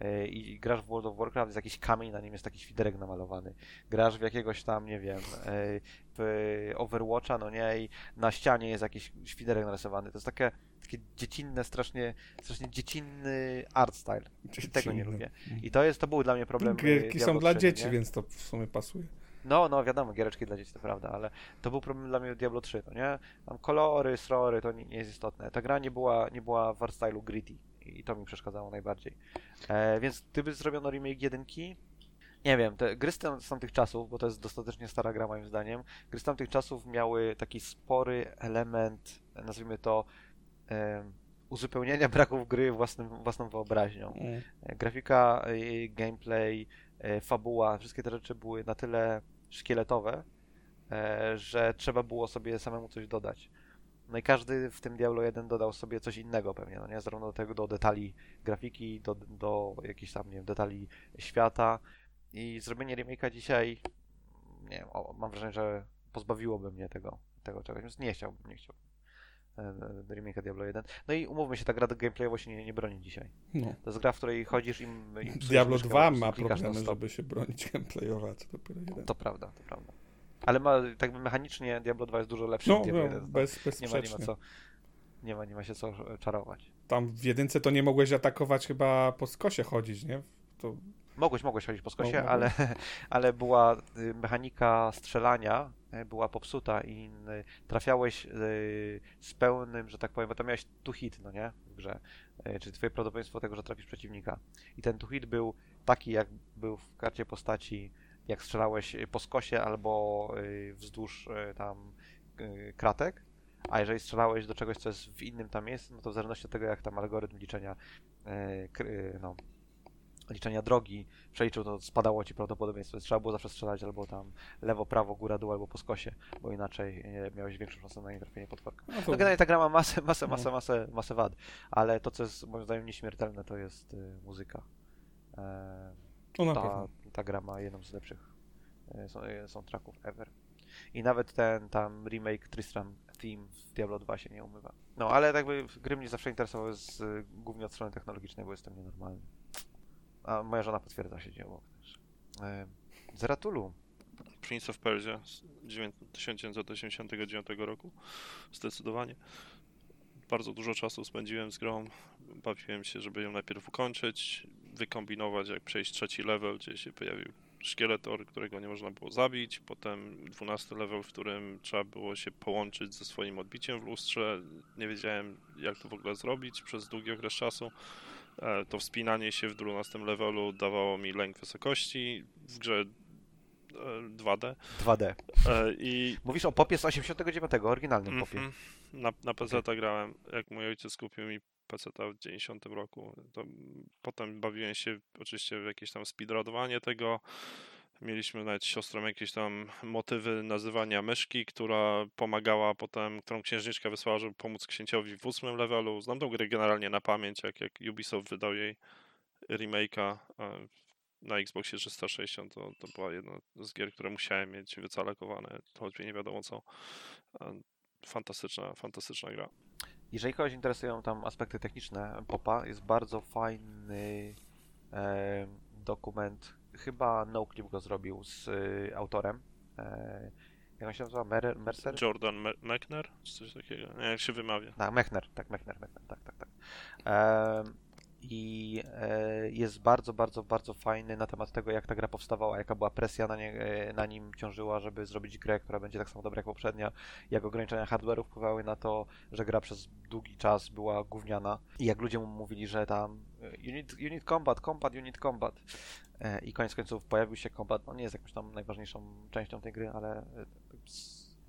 E, I grasz w World of Warcraft, jest jakiś kamień, na nim jest taki świderek namalowany. Grasz w jakiegoś tam, nie wiem, w Overwatcha, no nie, i na ścianie jest jakiś świderek narysowany. To jest takie, takie dziecinne, strasznie, strasznie dziecinny art style. Tego nie Dziecinne. lubię. I to jest, to był dla mnie problem. Gierki są dla 3, dzieci, nie? więc to w sumie pasuje. No, no, wiadomo, giereczki dla dzieci to prawda, ale to był problem dla mnie Diablo 3, to nie? Tam kolory, srory, to nie, nie jest istotne. Ta gra nie była, nie była w art stylu gritty i to mi przeszkadzało najbardziej. E, więc gdyby zrobiono remake jedynki, nie wiem, te gry z, tam, z tamtych czasów, bo to jest dostatecznie stara gra moim zdaniem, gry z tamtych czasów miały taki spory element, nazwijmy to, uzupełniania [LAUGHS] braków gry własnym, własną wyobraźnią. Mm. E, Grafika, e, gameplay, e, fabuła, wszystkie te rzeczy były na tyle szkieletowe, że trzeba było sobie samemu coś dodać. No i każdy w tym Diablo 1 dodał sobie coś innego pewnie, no nie? Zarówno do tego, do detali grafiki, do, do jakichś tam, nie wiem, detali świata i zrobienie remake'a dzisiaj, nie wiem, o, mam wrażenie, że pozbawiłoby mnie tego, tego czegoś, więc nie chciałbym, nie chciałbym remake'a Diablo 1. No i umówmy się, ta gra gameplayowo się nie, nie broni dzisiaj. No. To jest gra, w której chodzisz im... im psujesz Diablo myszkę, 2 po ma problemy, żeby się bronić gameplayowo, co dopiero jeden. To prawda, to prawda. Ale ma, tak mechanicznie Diablo 2 jest dużo lepszy No, niż Diablo no 1. bez, nie, ma, nie ma co... Nie ma, nie ma się co e, czarować. Tam w jedynce to nie mogłeś atakować, chyba po skosie chodzić, nie? To Mogłeś, mogłeś chodzić po skosie, Mogłem. ale, [LAUGHS] ale była y, mechanika strzelania y, była popsuta i y, trafiałeś z pełnym, że tak powiem, bo tam miałeś two hit, no nie, w grze, czyli twoje prawdopodobieństwo tego, że trafisz przeciwnika. I ten two hit był taki, jak był w karcie postaci, jak strzelałeś po skosie albo wzdłuż tam kratek, a jeżeli strzelałeś do czegoś, co jest w innym tam miejscu, no to w zależności od tego, jak tam algorytm liczenia no, liczenia drogi przeliczył, to spadało ci prawdopodobieństwo. Więc Trzeba było zawsze strzelać albo tam lewo, prawo, góra, dół, albo po skosie, bo inaczej e, miałeś większą szansę na nietrafienie potworka. no No generalnie ta gra ma masę, masę, No. masę, masę, masę wad, ale to, co jest moim zdaniem nieśmiertelne, to jest y, muzyka. E, no ta, ta gra ma jedną z lepszych e, są- e, soundtracków ever. I nawet ten tam remake Tristram Theme w Diablo 2 się nie umywa. No, ale jakby gry mnie zawsze interesowały z, głównie od strony technologicznej, bo jestem nienormalny. A moja żona potwierdza się dzieło. E, Zeratulu. Prince of Persia z dziewię- 1989 roku. Zdecydowanie. Bardzo dużo czasu spędziłem z grą. Bawiłem się, żeby ją najpierw ukończyć, wykombinować, jak przejść trzeci level, gdzie się pojawił szkieletor, którego nie można było zabić. Potem 12 level, w którym trzeba było się połączyć ze swoim odbiciem w lustrze. Nie wiedziałem, jak to w ogóle zrobić przez długi okres czasu. E, To wspinanie się w 12 levelu dawało mi lęk wysokości. W grze e, 2D. 2D. E, I Mówisz o popie z 89, oryginalnym popie. mhm, na, na PC grałem, jak mój ojciec kupił mi PC w 90 roku. To mm, potem bawiłem się oczywiście w jakieś tam speedrunowanie tego. Mieliśmy nawet siostrą jakieś tam motywy nazywania myszki, która pomagała potem, którą księżniczka wysłała, żeby pomóc księciowi w ósmym levelu. Znam tą grę generalnie na pamięć, jak, jak Ubisoft wydał jej remake'a na Xboxie 360, to, to była jedna z gier, które musiałem mieć wycalakowane, choćby nie wiadomo co. Fantastyczna, fantastyczna gra. Jeżeli kogoś interesują tam aspekty techniczne popa, jest bardzo fajny e, dokument. Chyba NoClip go zrobił z e, autorem. E, jak on się nazywa? Mer Mercer? Jordan Me- Mechner, czy coś takiego, nie jak się wymawia. Tak, Mechner, tak, Mechner, Mechner, tak, tak, tak. Em, I e, jest bardzo, bardzo, bardzo fajny na temat tego, jak ta gra powstawała, jaka była presja na, nie, e, na nim ciążyła, żeby zrobić grę, która będzie tak samo dobra jak poprzednia, jak ograniczenia hardware'u wpływały na to, że gra przez długi czas była gówniana. I jak ludzie mu mówili, że tam e, you need combat, combat, need combat. I koniec końców pojawił się combat, no nie jest jakąś tam najważniejszą częścią tej gry, ale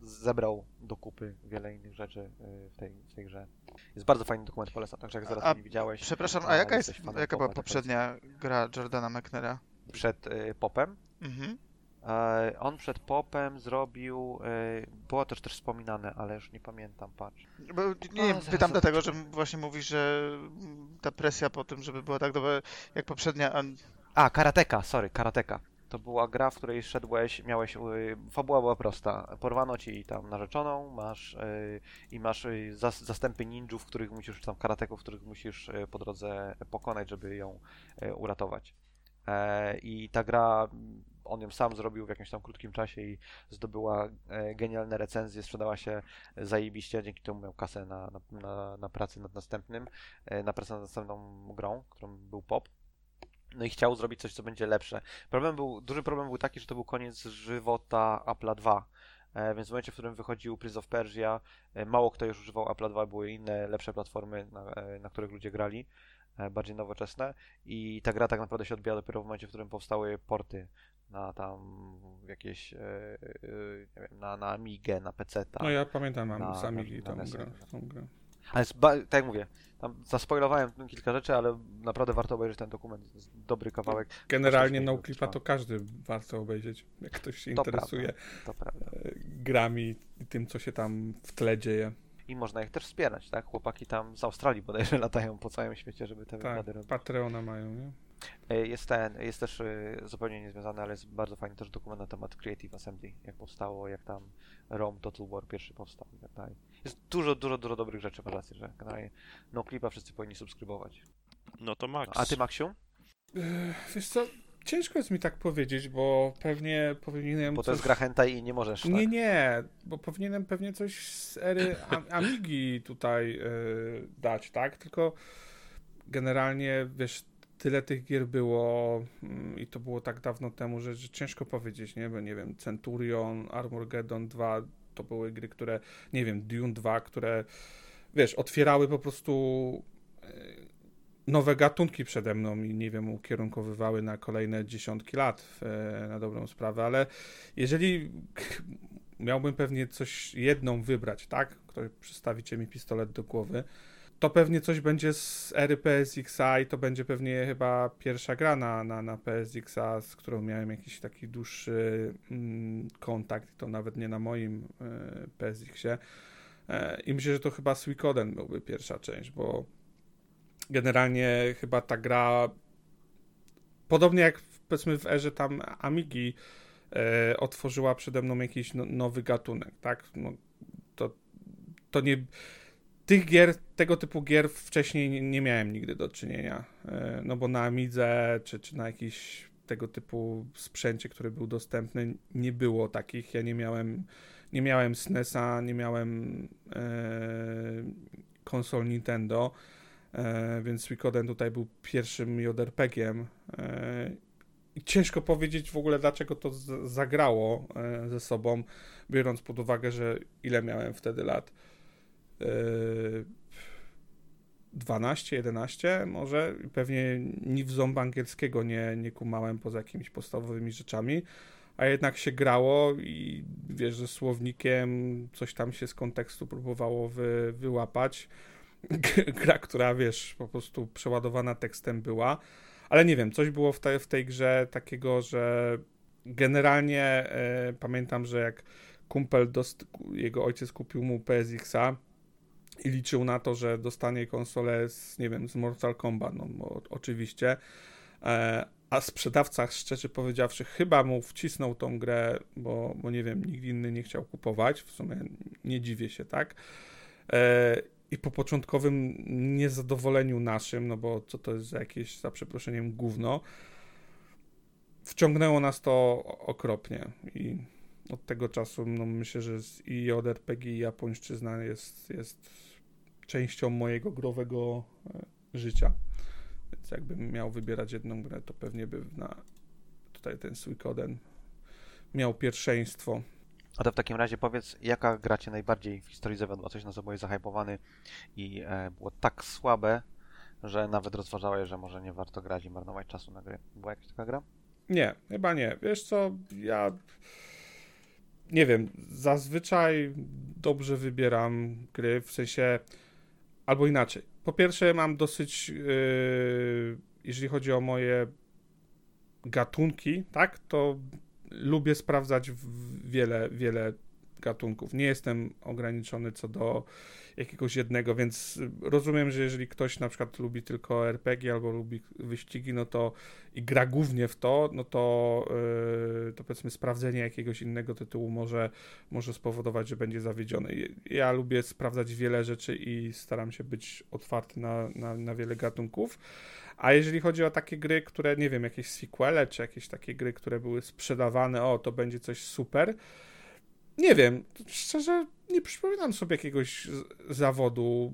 zebrał do kupy wiele innych rzeczy e, w tej, w tej grze. Jest bardzo fajny dokument, polecam, także jak zaraz A- nie widziałeś. Przepraszam, a jaka jest, jaka była to poprzednia gra Jordana McNaira? Przed e, popem. Mhm. E, on przed popem zrobił. E, było też też wspominane, ale już nie pamiętam, patrz. Bo, nie, zaraz pytam dlatego, że właśnie mówisz, że ta presja po tym, żeby była tak dobra jak poprzednia, A, karateka, sorry, karateka. To była gra, w której szedłeś, miałeś. y, fabuła była prosta. Porwano ci tam narzeczoną, masz y, i masz y, zas, zastępy ninjów, których musisz, tam karateków, których musisz po drodze pokonać, żeby ją uratować. E, I ta gra, on ją sam zrobił w jakimś tam krótkim czasie i zdobyła e, genialne recenzje, sprzedała się zajebiście, dzięki temu miał kasę na, na, na, na pracę nad następnym, e, na pracę nad następną grą, którą był pop. No i chciał zrobić coś, co będzie lepsze. Problem był, duży problem był taki, że to był koniec żywota Apple'a 2. E, więc w momencie, w którym wychodził Prince of Persia, e, mało kto już używał Apple'a 2, były inne, lepsze platformy, na, e, na których ludzie grali, bardziej nowoczesne. I ta gra tak naprawdę się odbija dopiero w momencie, w którym powstały porty na tam jakieś, nie wiem, na, na Amigę, na PC. No ja pamiętam, mam na- z Amigi tą grę. Ale tak jak mówię, tam zaspoilowałem kilka rzeczy, ale naprawdę warto obejrzeć ten dokument. Jest dobry kawałek. Generalnie no clipa trwa. to każdy warto obejrzeć, jak ktoś się To interesuje To prawda. e, grami i tym, co się tam w tle dzieje. i można ich też wspierać, tak? Chłopaki tam z Australii bodajże [LAUGHS] latają po całym świecie, żeby te Tak, wykłady robić. Patreona mają, nie? E, Jest ten, jest też e, zupełnie niezwiązany, ale jest bardzo fajny też dokument na temat Creative Assembly, jak powstało, jak tam ROM Total War pierwszy powstał i tak dalej. Jest dużo, dużo, dużo dobrych rzeczy, masz rację, że generalnie no clipa wszyscy powinni subskrybować. No to Max. A ty, Maksiu? Ech, Wiesz co, ciężko jest mi tak powiedzieć, bo pewnie powinienem Bo to coś... jest gra hentai i nie możesz, Nie, tak? nie, bo powinienem pewnie coś z ery Am- [COUGHS] Amigi tutaj e, dać, tak? Tylko generalnie, wiesz, tyle tych gier było mm, i to było tak dawno temu, że, że ciężko powiedzieć, nie? Bo nie wiem, Centurion, Armageddon 2 to były gry, które, nie wiem, Dune 2, które, wiesz, otwierały po prostu e, nowe gatunki przede mną i nie wiem, ukierunkowywały na kolejne dziesiątki lat e, na dobrą sprawę, ale jeżeli [LAUGHS] miałbym pewnie coś jedną wybrać, tak? Ktoś przystawicie mi pistolet do głowy, to pewnie coś będzie z ery PSX-a i to będzie pewnie chyba pierwsza gra na, na, na PSX-a, z którą miałem jakiś taki dłuższy mm, kontakt, to nawet nie na moim e, PSX-ie. E, I myślę, że to chyba Suikoden byłby pierwsza część, bo generalnie chyba ta gra podobnie jak powiedzmy w erze tam Amigi e, otworzyła przede mną jakiś no, nowy gatunek, tak? No, to, to nie. Tych gier, tego typu gier wcześniej nie, miałem nigdy do czynienia. E, no bo na Amidze czy, czy na jakiś tego typu sprzęcie, który był dostępny, nie było takich. Ja nie miałem, nie miałem SNESa, nie miałem e, konsol Nintendo, e, więc Suikoden tutaj był pierwszym JRPG-iem. E, i ciężko powiedzieć w ogóle, dlaczego to zagrało e, ze sobą, biorąc pod uwagę, że ile miałem wtedy lat. E, 12, 11 może. Pewnie ni w ząb angielskiego nie, nie kumałem poza jakimiś podstawowymi rzeczami. A jednak się grało i wiesz, że słownikiem coś tam się z kontekstu próbowało wy, wyłapać. [LAUGHS] Gra, która wiesz, po prostu przeładowana tekstem była. Ale nie wiem, coś było w, te, w tej grze takiego, że generalnie e, pamiętam, że jak kumpel, dost, jego ojciec kupił mu PSX-a i liczył na to, że dostanie konsolę z, nie wiem, z Mortal Kombat, no bo, oczywiście, e, a sprzedawca, szczerze powiedziawszy, chyba mu wcisnął tą grę, bo, bo nie wiem, nikt inny nie chciał kupować, w sumie nie dziwię się, tak? E, i po początkowym niezadowoleniu naszym, no bo co to jest za jakieś, za przeproszeniem, gówno, wciągnęło nas to okropnie. I od tego czasu no myślę, że i JRPG i japońszczyzna jest, jest częścią mojego growego e, życia. Więc jakbym miał wybierać jedną grę, to pewnie by na tutaj ten Suikoden miał pierwszeństwo. A to w takim razie powiedz, jaka gra cię najbardziej w historii zawiodła? Coś na co byłeś zahypowany i e, było tak słabe, że nawet rozważałeś, że może nie warto grać i marnować czasu na gry. Była jakaś taka gra? Nie, chyba nie. Wiesz co, ja nie wiem, zazwyczaj dobrze wybieram gry, w sensie albo inaczej. Po pierwsze mam dosyć, yy, jeżeli chodzi o moje gatunki, tak, to lubię sprawdzać wiele, wiele gatunków. Nie jestem ograniczony co do jakiegoś jednego, więc rozumiem, że jeżeli ktoś na przykład lubi tylko RPG albo lubi wyścigi, no to i gra głównie w to, no to, yy, to powiedzmy sprawdzenie jakiegoś innego tytułu może, może spowodować, że będzie zawiedziony. Ja lubię sprawdzać wiele rzeczy i staram się być otwarty na, na, na wiele gatunków. A jeżeli chodzi o takie gry, które, nie wiem, jakieś sequele, czy jakieś takie gry, które były sprzedawane, o, to będzie coś super, nie wiem, szczerze nie przypominam sobie jakiegoś zawodu.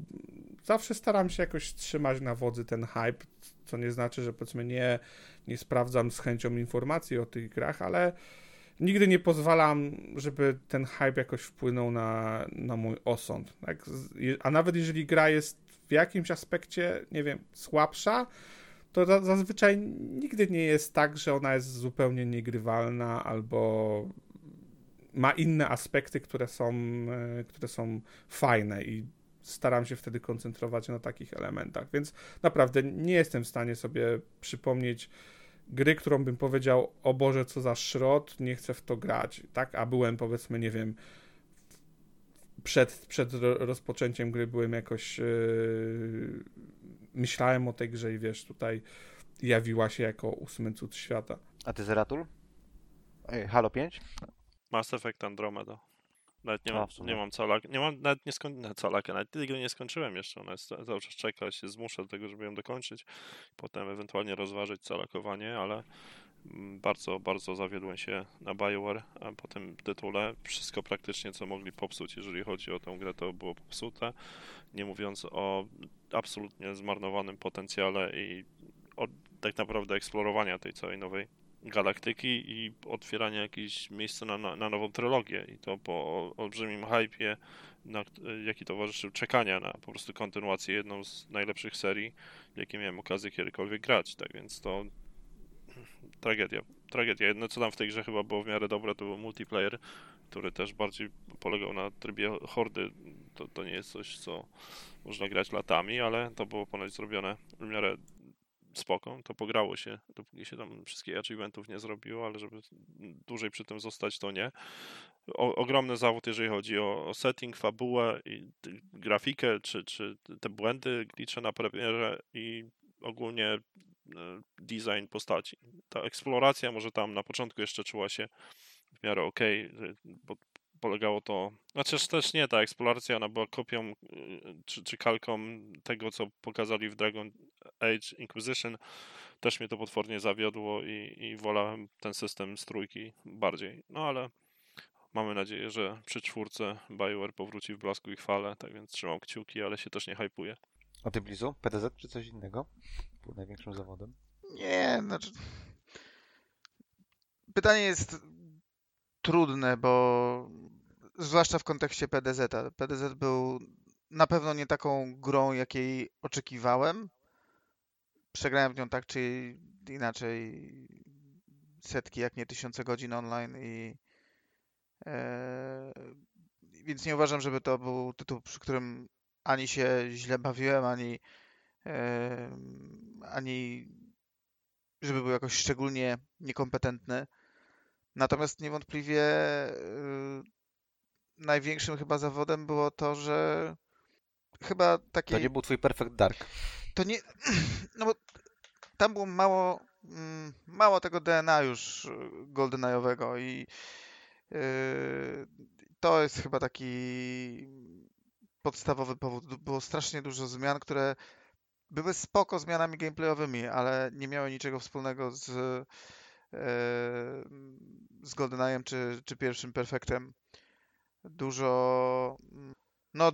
Zawsze staram się jakoś trzymać na wodzy ten hype, co nie znaczy, że powiedzmy nie, nie sprawdzam z chęcią informacji o tych grach, ale nigdy nie pozwalam, żeby ten hype jakoś wpłynął na, na mój osąd. Tak? A nawet jeżeli gra jest w jakimś aspekcie, nie wiem, słabsza, to za- zazwyczaj nigdy nie jest tak, że ona jest zupełnie niegrywalna albo ma inne aspekty, które są, e, które są fajne i staram się wtedy koncentrować na takich elementach. Więc naprawdę nie jestem w stanie sobie przypomnieć gry, którą bym powiedział, o Boże, co za szrot, nie chcę w to grać, tak? A byłem, powiedzmy, nie wiem, przed, przed ro- rozpoczęciem gry byłem jakoś. Yy, myślałem o tej grze i wiesz, tutaj jawiła się jako ósmy cud świata. A ty Zeratul? Halo 5? Mass Effect Andromeda. Nawet nie A, mam, sumie. nie mam calaka, nie mam, nawet nie skończyłem calaka, nawet tej gry nie skończyłem jeszcze, ona jest, cały czas czeka, się zmusza do tego, żeby ją dokończyć, potem ewentualnie rozważyć calakowanie, ale mm, bardzo, bardzo zawiodłem się na BioWare, a po tym tytule wszystko praktycznie, co mogli popsuć, jeżeli chodzi o tę grę, to było popsute, nie mówiąc o absolutnie zmarnowanym potencjale i o tak naprawdę eksplorowania tej całej nowej galaktyki i otwierania jakichś miejsca na, na, na nową trylogię. I to po olbrzymim hypie, na, jaki towarzyszył czekania na po prostu kontynuację jedną z najlepszych serii, jakie miałem okazję kiedykolwiek grać, tak więc to tragedia, tragedia. Jedno co tam w tej grze chyba było w miarę dobre, to był multiplayer, który też bardziej polegał na trybie hordy, to, to nie jest coś, co można grać latami, ale to było ponoć zrobione w miarę spoko, to pograło się, dopóki się tam wszystkich achievementów nie zrobiło, ale żeby dłużej przy tym zostać, to nie. O, ogromny zawód, jeżeli chodzi o, o setting, fabułę i grafikę, czy, czy te błędy, glitche na premierze i ogólnie e, design postaci. Ta eksploracja może tam na początku jeszcze czuła się w miarę że- bo polegało to, znaczy też nie, ta eksploracja, ona była kopią y, czy, czy kalką tego, co pokazali w Dragon Age Inquisition. Też mnie to potwornie zawiodło i, i wolałem ten system z trójki bardziej. No ale mamy nadzieję, że przy czwórce BioWare powróci w blasku i chwale, tak więc trzymam kciuki, ale się też nie hypuje. A ty Blizu? PTZ czy coś innego? Był największym zawodem. Nie, znaczy. Pytanie jest trudne, bo zwłaszcza w kontekście PDZ. -a. PDZ był na pewno nie taką grą, jakiej oczekiwałem. Przegrałem w nią tak czy inaczej setki, jak nie tysiące godzin online i e, więc nie uważam, żeby to był tytuł, przy którym ani się źle bawiłem, ani e, ani żeby był jakoś szczególnie niekompetentny. Natomiast niewątpliwie y, największym chyba zawodem było to, że chyba taki To nie był twój Perfect Dark. to nie. [CLEARS THROAT] No bo tam było mało, mm, mało tego DNA już y, GoldenEye'owego i yy, to jest chyba taki podstawowy powód. Było strasznie dużo zmian, które były spoko zmianami gameplayowymi, ale nie miały niczego wspólnego z, yy, z GoldenEye'em czy, czy pierwszym Perfectem. Dużo. No,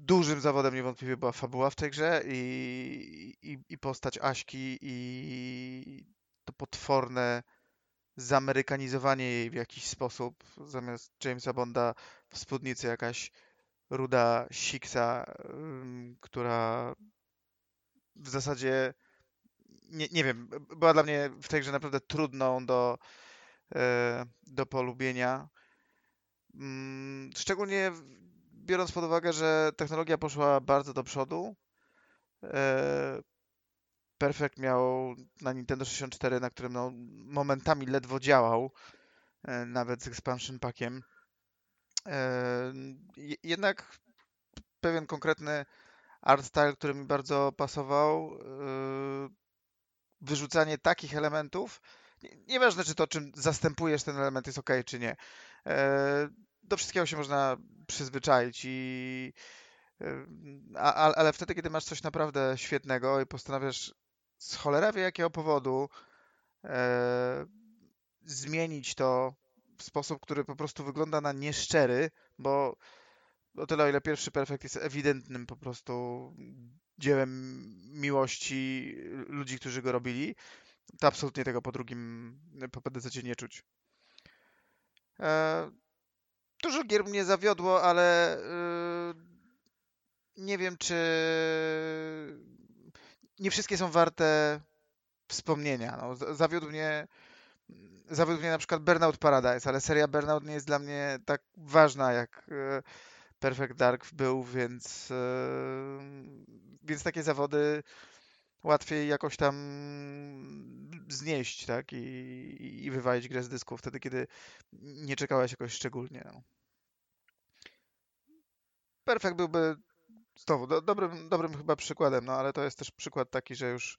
dużym zawodem niewątpliwie była fabuła w tej grze i, i, i postać Aśki i to potworne zamerykanizowanie jej w jakiś sposób. Zamiast Jamesa Bonda w spódnicy jakaś ruda siksa, która w zasadzie nie, nie wiem, była dla mnie w tej grze naprawdę trudną do, e, do polubienia. Mm, Szczególnie biorąc pod uwagę, że technologia poszła bardzo do przodu. E, Perfect miał na Nintendo 64, na którym no, momentami ledwo działał, e, nawet z expansion packiem. E, je- Jednak pewien konkretny art style, który mi bardzo pasował, wyrzucanie takich elementów, nie- nieważne czy to, czym zastępujesz ten element jest ok, czy nie. E, Do wszystkiego się można przyzwyczaić i e, ale wtedy, kiedy masz coś naprawdę świetnego i postanawiasz z cholera wie jakiego powodu e, zmienić to w sposób, który po prostu wygląda na nieszczery, bo o tyle, o ile pierwszy Perfekt jest ewidentnym po prostu dziełem miłości ludzi, którzy go robili, to absolutnie tego po drugim, po PDC nie czuć. E, dużo gier mnie zawiodło, ale y, nie wiem, czy nie wszystkie są warte wspomnienia. No, zawiódł mnie zawiódł mnie na przykład Burnout Paradise, ale seria Burnout nie jest dla mnie tak ważna jak e, Perfect Dark był, więc e, więc takie zawody łatwiej jakoś tam znieść, tak? I, i wywalić grę z dysku wtedy, kiedy nie czekałeś jakoś szczególnie. No. Perfekt byłby znowu do, dobrym, dobrym chyba przykładem, no ale to jest też przykład taki, że już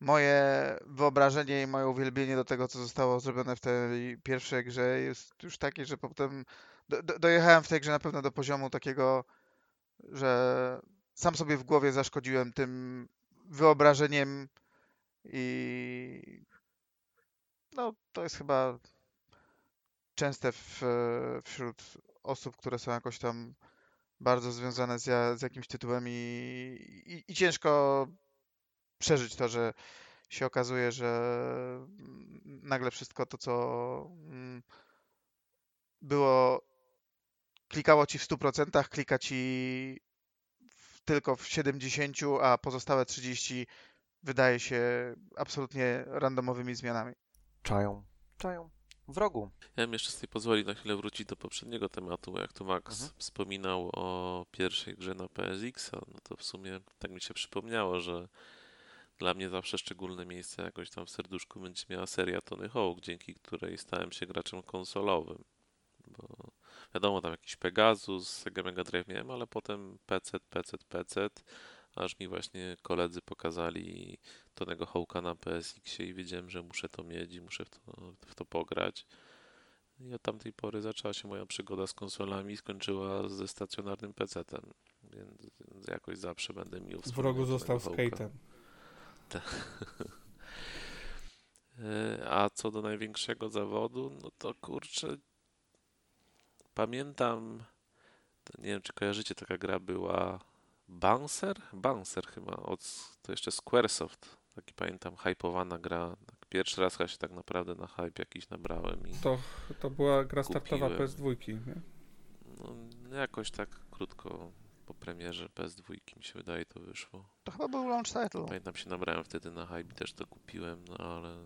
moje wyobrażenie i moje uwielbienie do tego, co zostało zrobione w tej pierwszej grze jest już takie, że potem do, do, dojechałem w tej grze na pewno do poziomu takiego, że sam sobie w głowie zaszkodziłem tym wyobrażeniem i no to jest chyba częste w, wśród osób, które są jakoś tam bardzo związane z, z jakimś tytułem i, i, i ciężko przeżyć to, że się okazuje, że nagle wszystko to, co mm, było, klikało ci w 100%, klika ci tylko w 70%, a pozostałe 30% wydaje się absolutnie randomowymi zmianami. Czają. Czają. W rogu. Ja bym jeszcze sobie pozwolił na chwilę wrócić do poprzedniego tematu, bo jak tu Max Mhm. wspominał o pierwszej grze na PSX, no to w sumie tak mi się przypomniało, że dla mnie zawsze szczególne miejsce jakoś tam w serduszku będzie miała seria Tony Hawk, dzięki której stałem się graczem konsolowym. Bo wiadomo, tam jakiś Pegasus, Sega Mega Drive miałem, ale potem PC, PC, PC, aż mi właśnie koledzy pokazali Tonego Hawka na PSX-ie i wiedziałem, że muszę to mieć i muszę w to, w to pograć. I od tamtej pory zaczęła się moja przygoda z konsolami i skończyła ze stacjonarnym PC-tem. Więc, więc jakoś zawsze będę mił W rogu został skate'em. [LAUGHS] E, A co do największego zawodu, no to kurczę, pamiętam, nie wiem czy kojarzycie, taka gra była Bouncer? Bouncer chyba, od, to jeszcze Squaresoft, taki pamiętam, hypowana gra. Tak Pierwszy raz chyba się tak naprawdę na hype jakiś nabrałem i To, to była gra startowa Kupiłem. PS2, nie? no, jakoś tak krótko po premierze PS2 mi się wydaje to wyszło. To chyba był launch title. Pamiętam się nabrałem wtedy na hype, też to kupiłem, no ale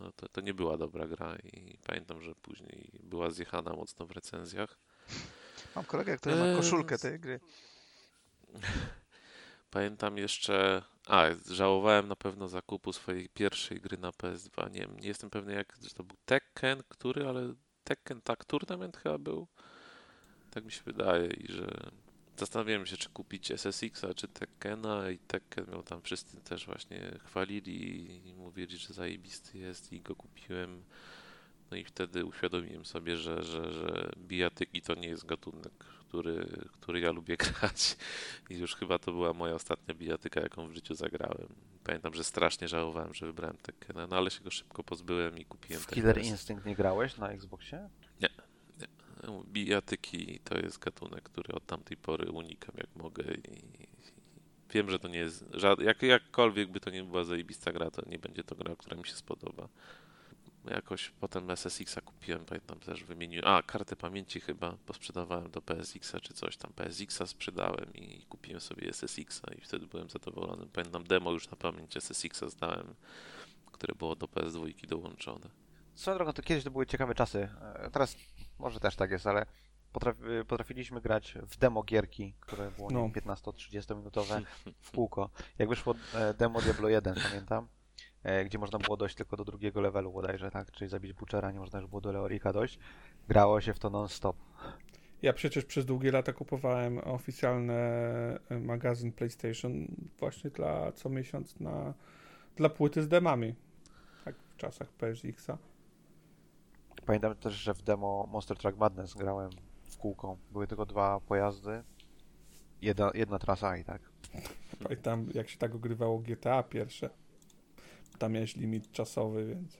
no to, to nie była dobra gra i pamiętam, że później była zjechana mocno w recenzjach. Mam kolegę, który ma Eee, koszulkę tej gry. [LAUGHS] Pamiętam jeszcze, a żałowałem na pewno zakupu swojej pierwszej gry na PS2. Nie, nie jestem pewny jak, że to był Tekken, który, ale Tekken tak Tournament chyba był. Tak mi się wydaje i że zastanawiałem się, czy kupić SSX-a, czy Tekkena i Tekken miał tam wszyscy też właśnie chwalili i mówili, że zajebisty jest i go kupiłem. No i wtedy uświadomiłem sobie, że, że, że bijatyki to nie jest gatunek, który, który ja lubię [LAUGHS] grać. I już chyba to była moja ostatnia bijatyka, jaką w życiu zagrałem. Pamiętam, że strasznie żałowałem, że wybrałem Tekkena, no ale się go szybko pozbyłem i kupiłem W Killer Tekken. Instinct nie grałeś na Xboxie? Bijatyki to jest gatunek, który od tamtej pory unikam jak mogę i wiem, że to nie jest żad... jak, jakkolwiek by to nie była zajebista gra, to nie będzie to gra, która mi się spodoba. Jakoś potem SSX-a kupiłem, pamiętam też wymieniłem, a kartę pamięci chyba, bo sprzedawałem do PSX-a czy coś tam, PSX-a sprzedałem i kupiłem sobie SSX-a i wtedy byłem zadowolony. Pamiętam demo już na pamięć SSX-a zdałem, które było do PS2 dołączone. Swoją drogą, to kiedyś to były ciekawe czasy. E, Teraz może też tak jest, ale potrafi, potrafiliśmy grać w demo gierki, które było No. no. 15-30 minutowe w kółko. Jak wyszło e, demo Diablo 1, pamiętam, e, gdzie można było dojść tylko do drugiego levelu bodajże, tak? Czyli zabić Butchera, nie można już było do Leorika dojść. Grało się w to non-stop. Ja przecież przez długie lata kupowałem oficjalny e, magazyn PlayStation właśnie dla co miesiąc na, dla płyty z demami. Tak w czasach PSX-a. Pamiętam też, że w demo Monster Truck Madness grałem w kółko. Były tylko dwa pojazdy, jedna, jedna trasa i tak. Pamiętam jak się tak ogrywało GTA pierwsze. Tam miałeś limit czasowy, więc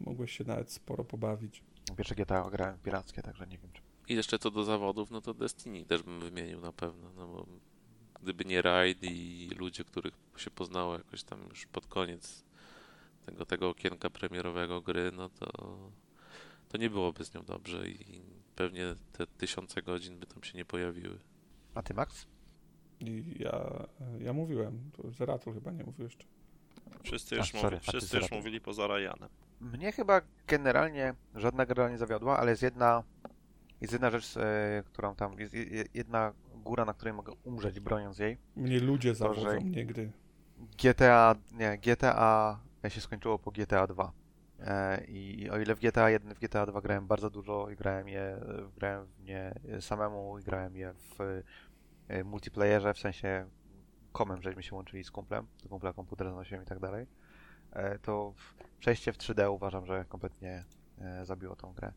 mogłeś się nawet sporo pobawić. Pierwsze GTA grałem pirackie, także nie wiem czy... I jeszcze co do zawodów, no to Destiny też bym wymienił na pewno, no bo gdyby nie Raid i ludzie, których się poznało jakoś tam już pod koniec tego, tego okienka premierowego gry, no to, to nie byłoby z nią dobrze i pewnie te tysiące godzin by tam się nie pojawiły. A ty, Max? Ja, ja mówiłem, to Zeratul chyba nie mówił jeszcze. Wszyscy A, już, sorry, mówi, a wszyscy już mówili poza Ryanem. Mnie chyba generalnie żadna gra nie zawiodła, ale jest jedna, jest jedna rzecz, e, którą tam, jest je- je- jedna góra, na której mogę umrzeć broniąc jej. Mnie ludzie zawodzą, nie gry. GTA, nie, GTA się skończyło po GTA 2. E, I o ile w GTA 1 w GTA 2 grałem bardzo dużo i grałem je, e, grałem w nie samemu i grałem je w e, multiplayerze, w sensie komem, żeśmy się łączyli z kumplem, do kumpla komputer zanosiłem i tak dalej, e, to w- przejście w 3D uważam, że kompletnie e, zabiło tą grę.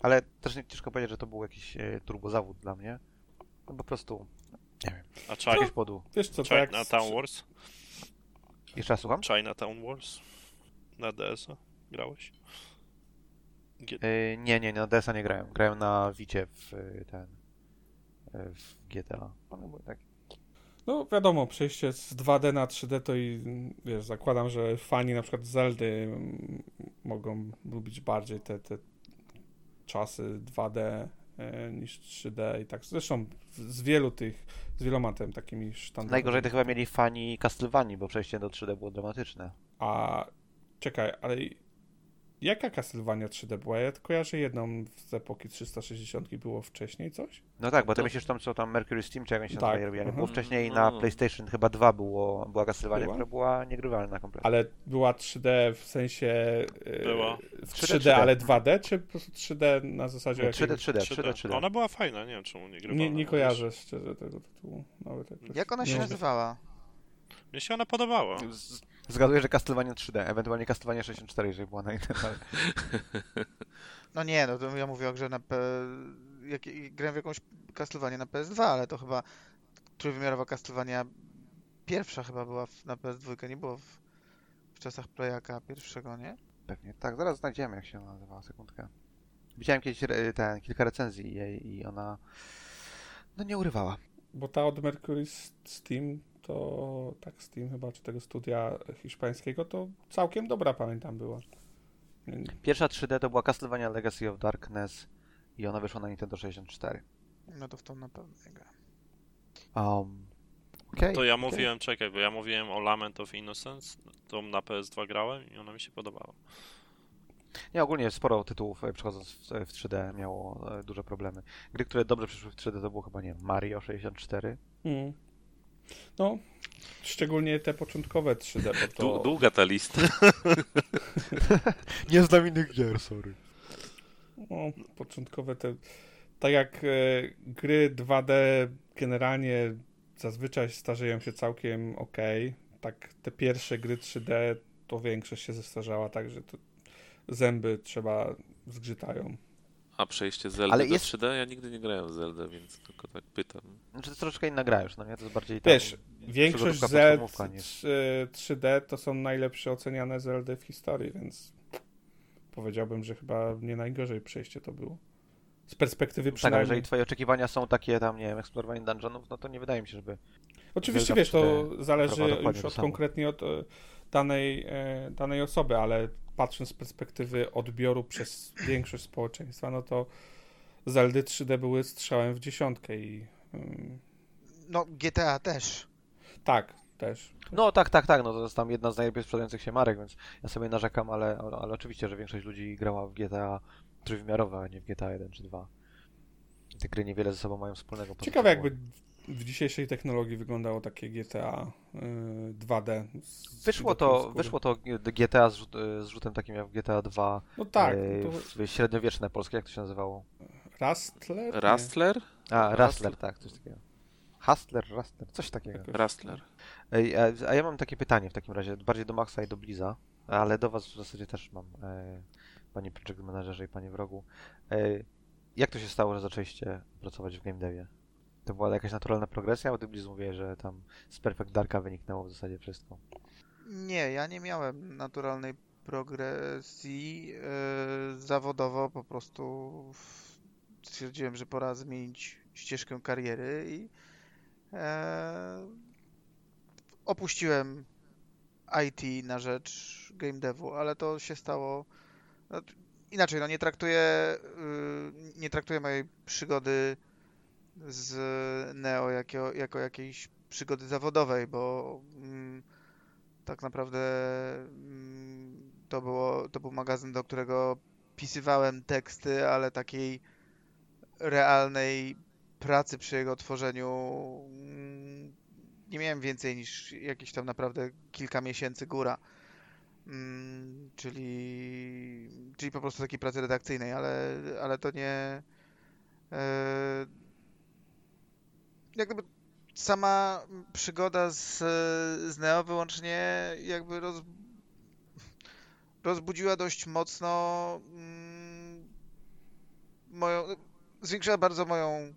Ale też nie, ciężko powiedzieć, że to był jakiś e, turbozawód dla mnie. No po prostu, nie wiem, A China, jakiegoś powodu. Wiesz co, to jak... Chinatown Wars? Jeszcze raz słucham? Chinatown Wars? Na DS-a grałeś? G- E, nie, nie, na DS-a nie grałem. Grałem na Wicie w e, ten, e, w GTA. One były tak No wiadomo, przejście z 2D na 3D to i wiesz, zakładam, że fani na przykład Zeldy mm, mogą lubić bardziej te, te czasy 2D e, niż 3D i tak. Zresztą z, z wielu tych, z wieloma tym takimi sztandarami. Najgorzej to chyba mieli fani Castlevanii, bo przejście do 3D było dramatyczne. A czekaj, ale jaka Castlevania 3D była? Ja kojarzę jedną z epoki 360 było wcześniej coś? No tak, bo ty To- myślisz tam co tam Mercury Steam, czy jak oni się Tak, robili. mhm. Było wcześniej No. na PlayStation chyba 2 było, była Castlevania, Była? która była niegrywalna kompletnie. Ale była 3D w sensie. e, Była. W 3D, 3D, ale 2D, czy po prostu 3D na zasadzie. Nie, 3D, jakiegoś- 3D, 3D, 3D. Ona była fajna, nie wiem czemu nie grywała. Nie, nie kojarzę szczerze tego tytułu. Nawet jakoś. Jak ona się nie nazywała? Mnie się ona podobała. Z- Zgaduję, że Castlevania 3D, ewentualnie Castlevania 64, jeżeli była na internet. [LAUGHS] No nie, no to ja mówię o grze na P... Jak, grałem w jakąś Castlevanię na PS2, ale to chyba trójwymiarowa Castlevania pierwsza chyba była w, na PS2, nie było w, w czasach Playaka pierwszego, nie? Pewnie. Tak, zaraz znajdziemy, jak się nazywała, sekundkę. Widziałem kiedyś re- ten, kilka recenzji jej i ona no nie urywała. Bo ta od Mercury Steam, to tak Steam chyba, czy tego studia hiszpańskiego, to całkiem dobra, pamiętam, była. Pierwsza 3D to była Castlevania Legacy of Darkness i ona wyszła na Nintendo 64. No to w tą na pewno. Um, okej, To ja okej. mówiłem, czekaj, bo ja mówiłem o Lament of Innocence, to na PS2 grałem i ona mi się podobała. Nie, ogólnie sporo tytułów e, przechodząc w, w 3D miało e, duże problemy. Gry, które dobrze przyszły w 3D to było chyba, nie Mario 64. Mm. No, szczególnie te początkowe 3D, bo Dłu- to... Długa ta lista. [LAUGHS] Nie znam innych gier, sorry. No, początkowe te. Tak jak e, gry 2D generalnie zazwyczaj starzeją się całkiem ok. Tak te pierwsze gry 3D to większość się zestarzała, także to zęby trzeba zgrzytają. A przejście z Zeldy Ale do jest- 3D? Ja nigdy nie grałem w Zeldę, więc tylko tak pytam. Znaczy to troszeczkę inna gra już, no nie? To jest bardziej tam... Wiesz, większość przygodówka Z podstawówka niż- 3D to są najlepsze oceniane Zeldy w historii, więc powiedziałbym, że chyba nie najgorzej przejście to było. Z perspektywy Tak, ale przynajmniej. jeżeli twoje oczekiwania są takie tam, nie wiem, eksplorowanie dungeonów, no to nie wydaje mi się, żeby... Oczywiście Zelda wiesz, to 3D zależy już od konkretnie od e, danej, e, danej osoby, ale patrząc z perspektywy odbioru przez większość społeczeństwa, no to Zeldy 3D były strzałem w dziesiątkę i ym, No GTA też. tak, też. No tak, tak, tak, no to jest tam jedna z najlepiej sprzedających się marek, więc ja sobie narzekam, ale, ale, oczywiście, że większość ludzi grała w GTA trójwymiarowe, a nie w GTA 1 czy 2. Te gry niewiele ze sobą mają wspólnego. Ciekawe jakby w dzisiejszej technologii wyglądało takie GTA y, 2D. z Wyszło to, wyszło to GTA z, rzut, z rzutem takim jak w GTA 2, No tak, e, to średniowieczne polskie, jak to się nazywało? Rustler? Nie. Rustler? A, Rustler. Tak, coś takiego. Hustler, Rustler, coś takiego. Jakoś- Rustler. Ej, a, a ja mam takie pytanie w takim razie, bardziej do Maxa i do Bliza, ale do was w zasadzie też mam, e, panie project managerze i panie wrogu. E, jak to się stało, że zaczęliście pracować w game devie? To była jakaś naturalna progresja, bo ty Bliz mówię, że tam z Perfect Darka wyniknęło w zasadzie wszystko. Nie, ja nie miałem naturalnej progresji yy, zawodowo, po prostu stwierdziłem, że pora zmienić ścieżkę kariery i e, opuściłem IT na rzecz game devu, ale to się stało no, inaczej, no nie traktuję yy, nie traktuję mojej przygody z Neo jako, jako jakiejś przygody zawodowej, bo mm, tak naprawdę mm, to, było, to był magazyn, do którego pisywałem teksty, ale takiej realnej pracy przy jego tworzeniu mm, nie miałem więcej niż jakieś tam naprawdę kilka miesięcy góra. mm, czyli, czyli po prostu takiej pracy redakcyjnej, ale, ale to nie. E, jak gdyby sama przygoda z, z Neo wyłącznie jakby roz, rozbudziła dość mocno mm, moją, zwiększyła bardzo moją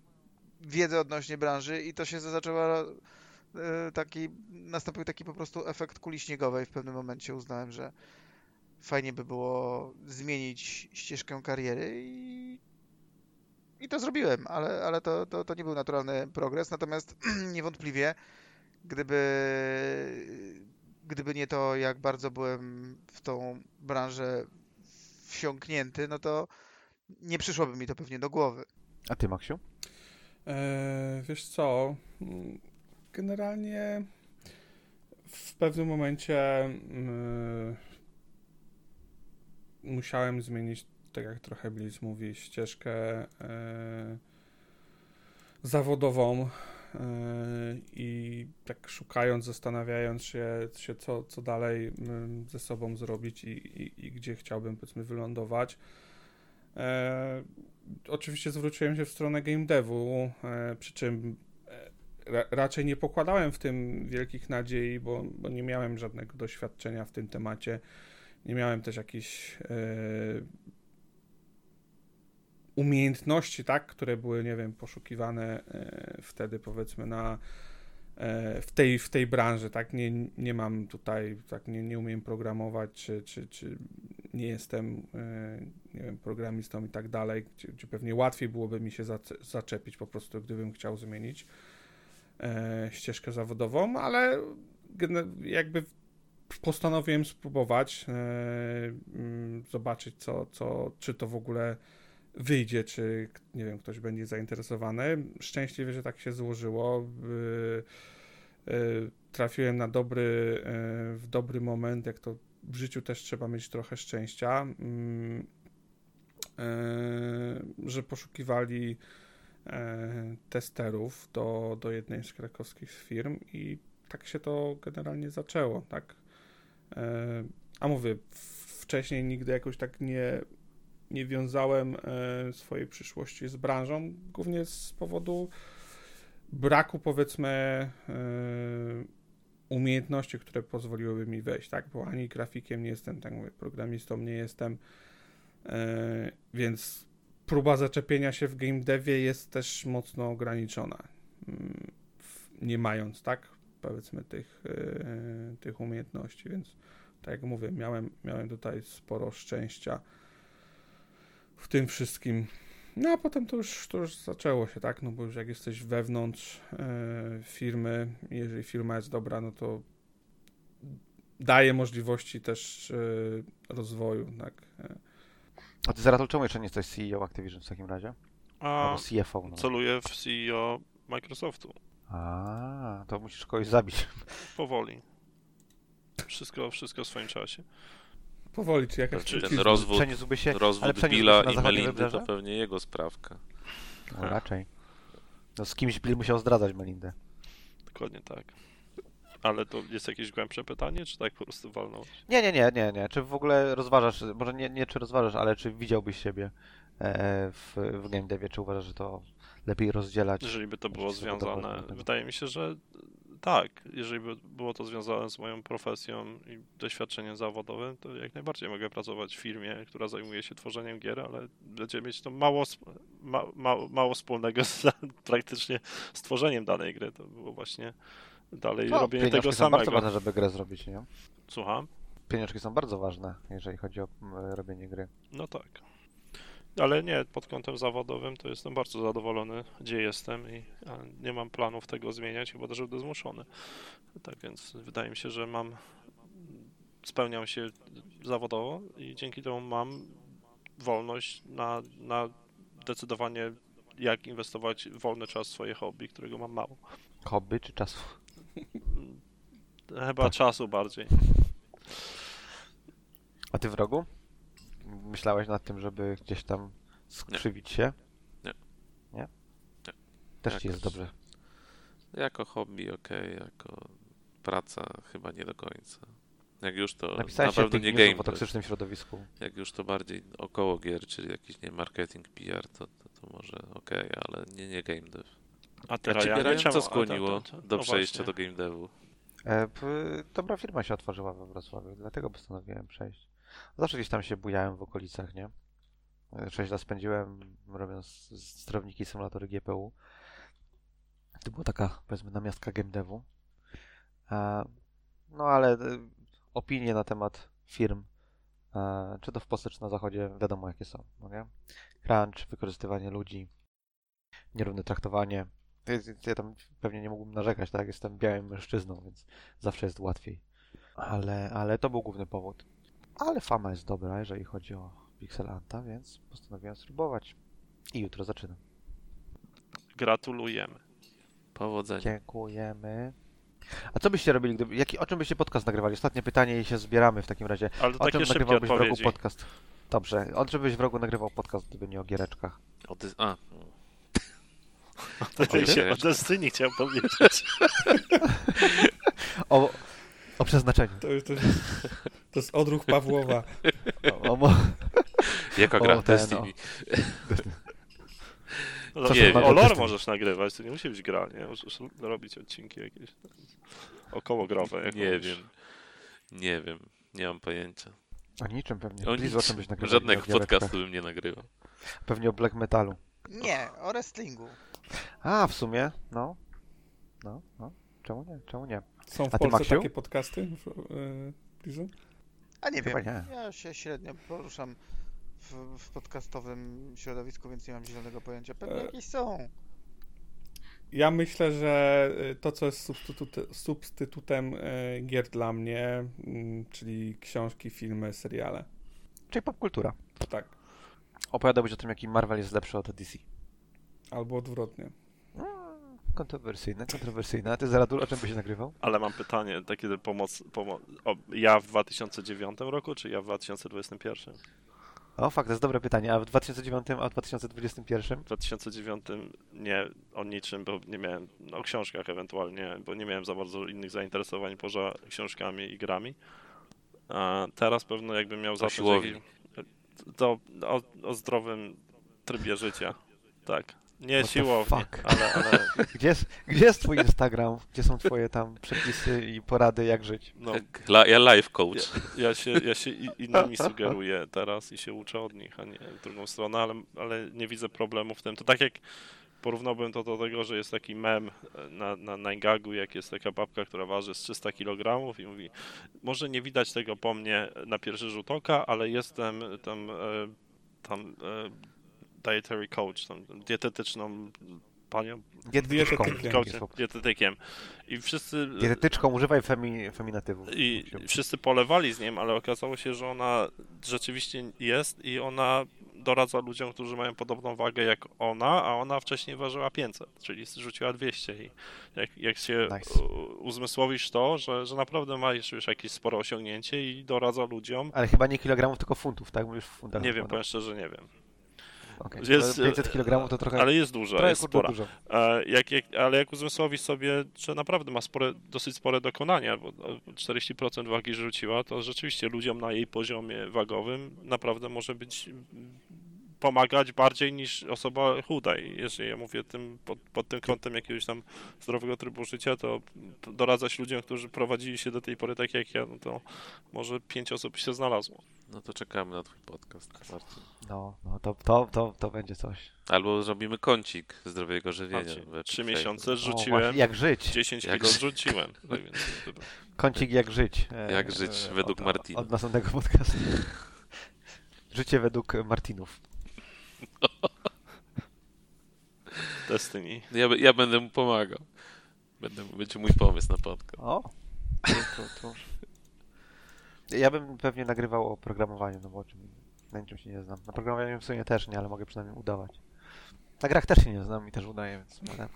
wiedzę odnośnie branży i to się zaczęła e, taki, nastąpił taki po prostu efekt kuli śniegowej. W pewnym momencie uznałem, że fajnie by było zmienić ścieżkę kariery i, i to zrobiłem, ale, ale to, to, to nie był naturalny progres, natomiast [CLEARS THROAT] niewątpliwie gdyby, gdyby nie to, jak bardzo byłem w tą branżę wsiąknięty, no to nie przyszłoby mi to pewnie do głowy. A ty, Maksiu? Eee, wiesz co, generalnie w pewnym momencie mm, musiałem zmienić, tak jak trochę Blitz mówi, ścieżkę e, zawodową e, i tak szukając, zastanawiając się, się co, co dalej mm, ze sobą zrobić i, i, i gdzie chciałbym powiedzmy wylądować. E, oczywiście zwróciłem się w stronę game devu, e, przy czym e, ra, raczej nie pokładałem w tym wielkich nadziei, bo, bo nie miałem żadnego doświadczenia w tym temacie. Nie miałem też jakichś umiejętności, tak, które były, nie wiem, poszukiwane e, wtedy powiedzmy na e, w tej, w tej branży, tak, nie, nie mam tutaj, tak, nie, nie umiem programować, czy, czy, czy nie jestem, e, nie wiem, programistą i tak dalej, gdzie, gdzie pewnie łatwiej byłoby mi się zaczepić po prostu, gdybym chciał zmienić ścieżkę zawodową, ale jakby postanowiłem spróbować, mm, zobaczyć co, co, czy to w ogóle wyjdzie, czy nie wiem, ktoś będzie zainteresowany. Szczęśliwie, że tak się złożyło. E, e, trafiłem na dobry, e, w dobry moment, jak to w życiu też trzeba mieć trochę szczęścia, że poszukiwali testerów do, do jednej z krakowskich firm i tak się to generalnie zaczęło, tak. A mówię, wcześniej nigdy jakoś tak nie, nie wiązałem e, swojej przyszłości z branżą, głównie z powodu braku powiedzmy e, umiejętności, które pozwoliłyby mi wejść, tak? Bo ani grafikiem nie jestem, tak mówię, programistą nie jestem, e, więc próba zaczepienia się w game devie jest też mocno ograniczona, mm, nie mając, tak? Powiedzmy tych, tych umiejętności, więc tak jak mówię, miałem, miałem tutaj sporo szczęścia w tym wszystkim. No a potem to już, to już zaczęło się, tak? No bo już jak jesteś wewnątrz e, firmy, jeżeli firma jest dobra, no to daje możliwości też e, rozwoju, tak? E, A ty Zeratul, czemu jeszcze nie jesteś CEO Activision w takim razie? A Albo CFO, no. celuję w CEO Microsoftu. A, to musisz kogoś zabić. Powoli. Wszystko, wszystko w swoim czasie. Powoli, czy jakaś Znaczy, ten rozwód, Przeniósłby się, ale rozwód przeniósłby Billa się na i Melindy to pewnie jego sprawka. No, raczej. No z kimś Bill musiał zdradzać Melindę. Dokładnie tak. Ale to jest jakieś głębsze pytanie, czy tak po prostu walnął? Nie, nie, nie, nie, nie. Czy w ogóle rozważasz, może nie, nie czy rozważasz, ale czy widziałbyś siebie e, w, w game devie, czy uważasz, że to lepiej rozdzielać? Jeżeli by to było związane, wydaje mi się, że tak. Jeżeli by było to związane z moją profesją i doświadczeniem zawodowym, to jak najbardziej mogę pracować w firmie, która zajmuje się tworzeniem gier, ale będzie mieć to mało, ma, ma, mało wspólnego [LAUGHS] z praktycznie stworzeniem danej gry. To było właśnie dalej No, robienie tego są bardzo samego. ważne, żeby grę zrobić, nie? Słucham? Pieniążki są bardzo ważne, jeżeli chodzi o mm, robienie gry. No tak. Ale nie, pod kątem zawodowym to jestem bardzo zadowolony, gdzie jestem i nie mam planów tego zmieniać, chyba że będę zmuszony. Tak więc wydaje mi się, że mam, spełniam się zawodowo i dzięki temu mam wolność na, na decydowanie, jak inwestować wolny czas w swoje hobby, którego mam mało. Hobby czy czasu? Chyba Tak. czasu bardziej. A ty w rogu? Myślałeś nad tym, żeby gdzieś tam skrzywić się? Nie. Nie? Nie. Też ci jest Jakoś- dobrze. Jako hobby ok, jako praca chyba nie do końca. Jak już to Napisałeś na pewno nie game o toksycznym środowisku. Jak już to bardziej około gier, czyli jakiś nie marketing, PR, to, to, to może okej, ale nie, nie game dev. A teraz ja co skłoniło to- to- do przejścia właśnie. do game devu? E, p- dobra firma się otworzyła we Wrocławiu, dlatego postanowiłem przejść. Zawsze gdzieś tam się bujałem w okolicach, nie? E, Sześć lat spędziłem robiąc sterowniki symulatory GPU. To była taka, powiedzmy, namiastka game devu. E, No ale e, opinie na temat firm, e, czy to w Polsce, czy na Zachodzie, wiadomo jakie są, no nie? Crunch, wykorzystywanie ludzi, nierówne traktowanie. Ja tam pewnie nie mógłbym narzekać, tak? Jestem białym mężczyzną, więc zawsze jest łatwiej. Ale, ale to był główny powód. Ale fama jest dobra, jeżeli chodzi o Pixel Anta, więc postanowiłem spróbować. I jutro zaczynam. Gratulujemy. Powodzenia. Dziękujemy. A co byście robili, gdyby, jaki, o czym byście podcast nagrywali? Ostatnie pytanie i się zbieramy w takim razie. Ale to O czym nagrywałbyś w rogu odpowiedzi. podcast? Dobrze, o czym byś w rogu nagrywał podcast, gdyby nie o giereczkach? O, ty... A, To Okej. się o Destiny chciałem powiedzieć. [LAUGHS] O, o przeznaczeniu. To, już- to, to jest odruch Pawłowa. O, o, jaka O, gra ten, Destiny? No, Co nie, o lore Destiny? możesz nagrywać, to nie musi być gra, nie? Możesz robić odcinki jakieś około growe. Jak Nie mówisz. wiem. Nie wiem. Nie mam pojęcia. o niczym pewnie. O o czym byś nic. nagrywał? Żadnego o podcastu bym nie nagrywał. Pewnie o black metalu. Nie, o wrestlingu. A, w sumie, no. No, no. Czemu nie? Czemu nie? Są w A Polsce Maksiu? takie podcasty? Yy, Blizu? A nie Chyba wiem, nie. ja się średnio poruszam w, w podcastowym środowisku, więc nie mam zielonego pojęcia. Pewnie E, jakieś są. Ja myślę, że y, to, co jest substytut- substytutem y, gier dla mnie, mm, czyli książki, filmy, seriale. Czyli popkultura. Tak. Opowiadałbyś o tym, jaki Marvel jest lepszy od DC. Albo odwrotnie. Kontrowersyjne, kontrowersyjne. A ty, Zaradur, o czym byś nagrywał? Ale mam pytanie, takie pomoc, pomo- o, ja w 2009 roku, czy ja w 2021? O, fakt, to jest dobre pytanie. A w 2009, a w 2021? W 2009 nie o niczym, bo nie miałem, no, o książkach ewentualnie, bo nie miałem za bardzo innych zainteresowań poza książkami i grami. A teraz pewno jakbym miał zacząć to o, o zdrowym trybie życia. Tak. Nie siłownie, fuck? ale, ale [LAUGHS] Gdzie jest, gdzie jest twój Instagram? Gdzie są twoje tam przepisy i porady, jak żyć? no, la- Ja life coach. Ja się, ja się i- innymi sugeruję teraz i się uczę od nich, a nie w drugą stronę, ale, ale nie widzę problemu w tym. To tak jak porównałbym to do tego, że jest taki mem na, na, na Gagu, jak jest taka babka, która waży z 300 kg i mówi, może nie widać tego po mnie na pierwszy rzut oka, ale jestem tam, e, tam e, dietary coach, tam dietetyczną panią, Dietetyczką. Dietetykiem. I wszyscy Dietetyczką, używaj femi, feminatywów. i wszyscy polewali z nim, ale okazało się, że ona rzeczywiście jest i ona doradza ludziom, którzy mają podobną wagę jak ona, a ona wcześniej ważyła 500, czyli rzuciła 200 i jak, jak się Nice. uzmysłowisz to, że, że naprawdę ma już jakieś spore osiągnięcie i doradza ludziom, Ale chyba nie kilogramów, tylko funtów, tak? Mówisz w funtach. nie wiem, powiem szczerze, nie wiem, Okej. jest, To 500 kilogramów to trochę, ale jest dużo, trochę jest spora. dużo. E, Jak, jak, ale jak uzmysłowisz sobie, że naprawdę ma spore, dosyć spore dokonania, bo e, 40% wagi rzuciła, to rzeczywiście ludziom na jej poziomie wagowym naprawdę może być pomagać bardziej niż osoba chuda. I jeżeli ja mówię tym pod, pod tym kątem jakiegoś tam zdrowego trybu życia, to doradzać ludziom, którzy prowadzili się do tej pory tak jak ja, no to może pięć osób się znalazło. No to czekamy na twój podcast. Marcin. No, no to, to, to, to będzie coś. Albo zrobimy kącik zdrowego żywienia. Trzy miesiące O, rzuciłem, właśnie, jak żyć? 10 Jak kilo. Tak [LAUGHS] więc, Kącik jak żyć. [LAUGHS] Jak żyć e, według od, Martina. Od następnego podcastu. [LAUGHS] Życie według Martinów. Destiny. Ja, ja będę mu pomagał. Będę, będzie mój pomysł na podcast. O! Tu, tu. Ja bym pewnie nagrywał o programowaniu, no bo o czym, na niczym się nie znam. Na programowaniu w sumie też nie, ale mogę przynajmniej udawać. Na grach też się nie znam i też udaję, więc ale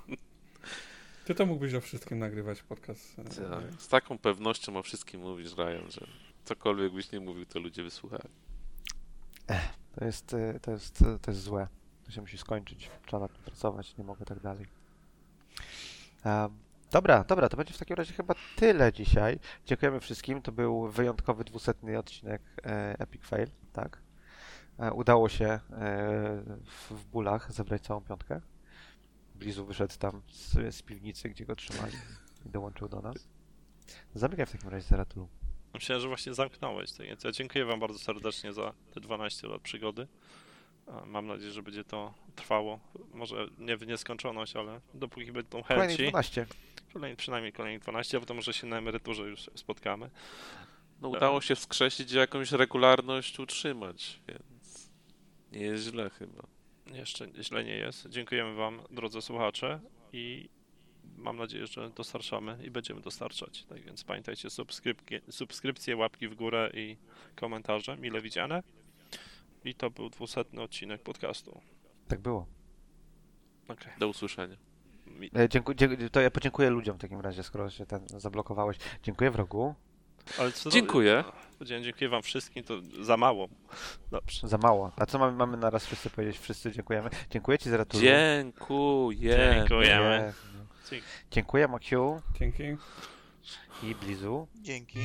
Ty to mógłbyś o wszystkim nagrywać podcast. e, Tak. Z taką pewnością o wszystkim mówisz, Ryan, że cokolwiek byś nie mówił, to ludzie wysłuchali. To jest, e, to jest, e, to jest złe. To się musi skończyć. Trzeba nad tym pracować, nie mogę tak dalej. Em, Dobra, dobra, to będzie w takim razie chyba tyle dzisiaj. Dziękujemy wszystkim. To był wyjątkowy dwusetny odcinek e, Epic Fail, tak? E, udało się e, w, w bólach zebrać całą piątkę. Blizu wyszedł tam z, z piwnicy, gdzie go trzymali i dołączył do nas. Zamykaj w takim razie Zaratulu. Myślałem, że właśnie zamknąłeś. Tak więc ja dziękuję Wam bardzo serdecznie za te 12 lat przygody. Mam nadzieję, że będzie to trwało. Może nie w nieskończoność, ale dopóki będą chęci. 12. Kolejny, przynajmniej kolejnych 12, a potem może się na emeryturze już spotkamy. No udało się wskrzesić i jakąś regularność utrzymać, więc nie jest źle chyba. Jeszcze źle nie jest. Dziękujemy Wam, drodzy słuchacze, i mam nadzieję, że dostarczamy i będziemy dostarczać. Tak więc pamiętajcie, subskrypcje, subskrypcje łapki w górę i komentarze, mile widziane. I to był dwusetny odcinek podcastu. Tak było. Okej. Do usłyszenia. Mi- E, dziękuję, dziękuję, to ja podziękuję ludziom w takim razie, skoro się ten zablokowałeś. Dziękuję wrogu. Ale co Dziękuję. Powiedziałem, dziękuję Wam wszystkim, to za mało. Dobrze. Za mało. A co mamy, mamy na raz wszyscy powiedzieć? Wszyscy dziękujemy. Dziękuję Ci Zaratulu. Dziękuję. Dziękujemy. Dziękuję. Dziękuję Maciu Dzięki. i Blizu. Dzięki.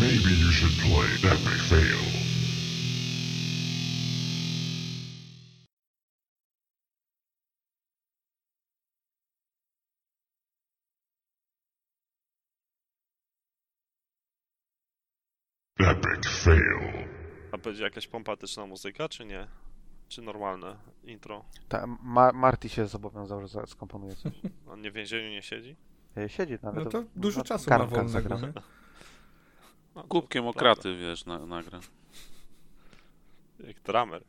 Maybe you should play Epic Fail. Epic Fail. A będzie jakaś pompatyczna muzyka, czy nie? Czy normalne intro? Ta, Ma Marty się zobowiązał, że skomponuje coś. [LAUGHS] On nie w więzieniu nie siedzi? E, Siedzi nawet. No to w- dużo czasu ma wolnego? No, to Kubkiem prawda. okraty, wiesz, na, nagra. Jak dramer.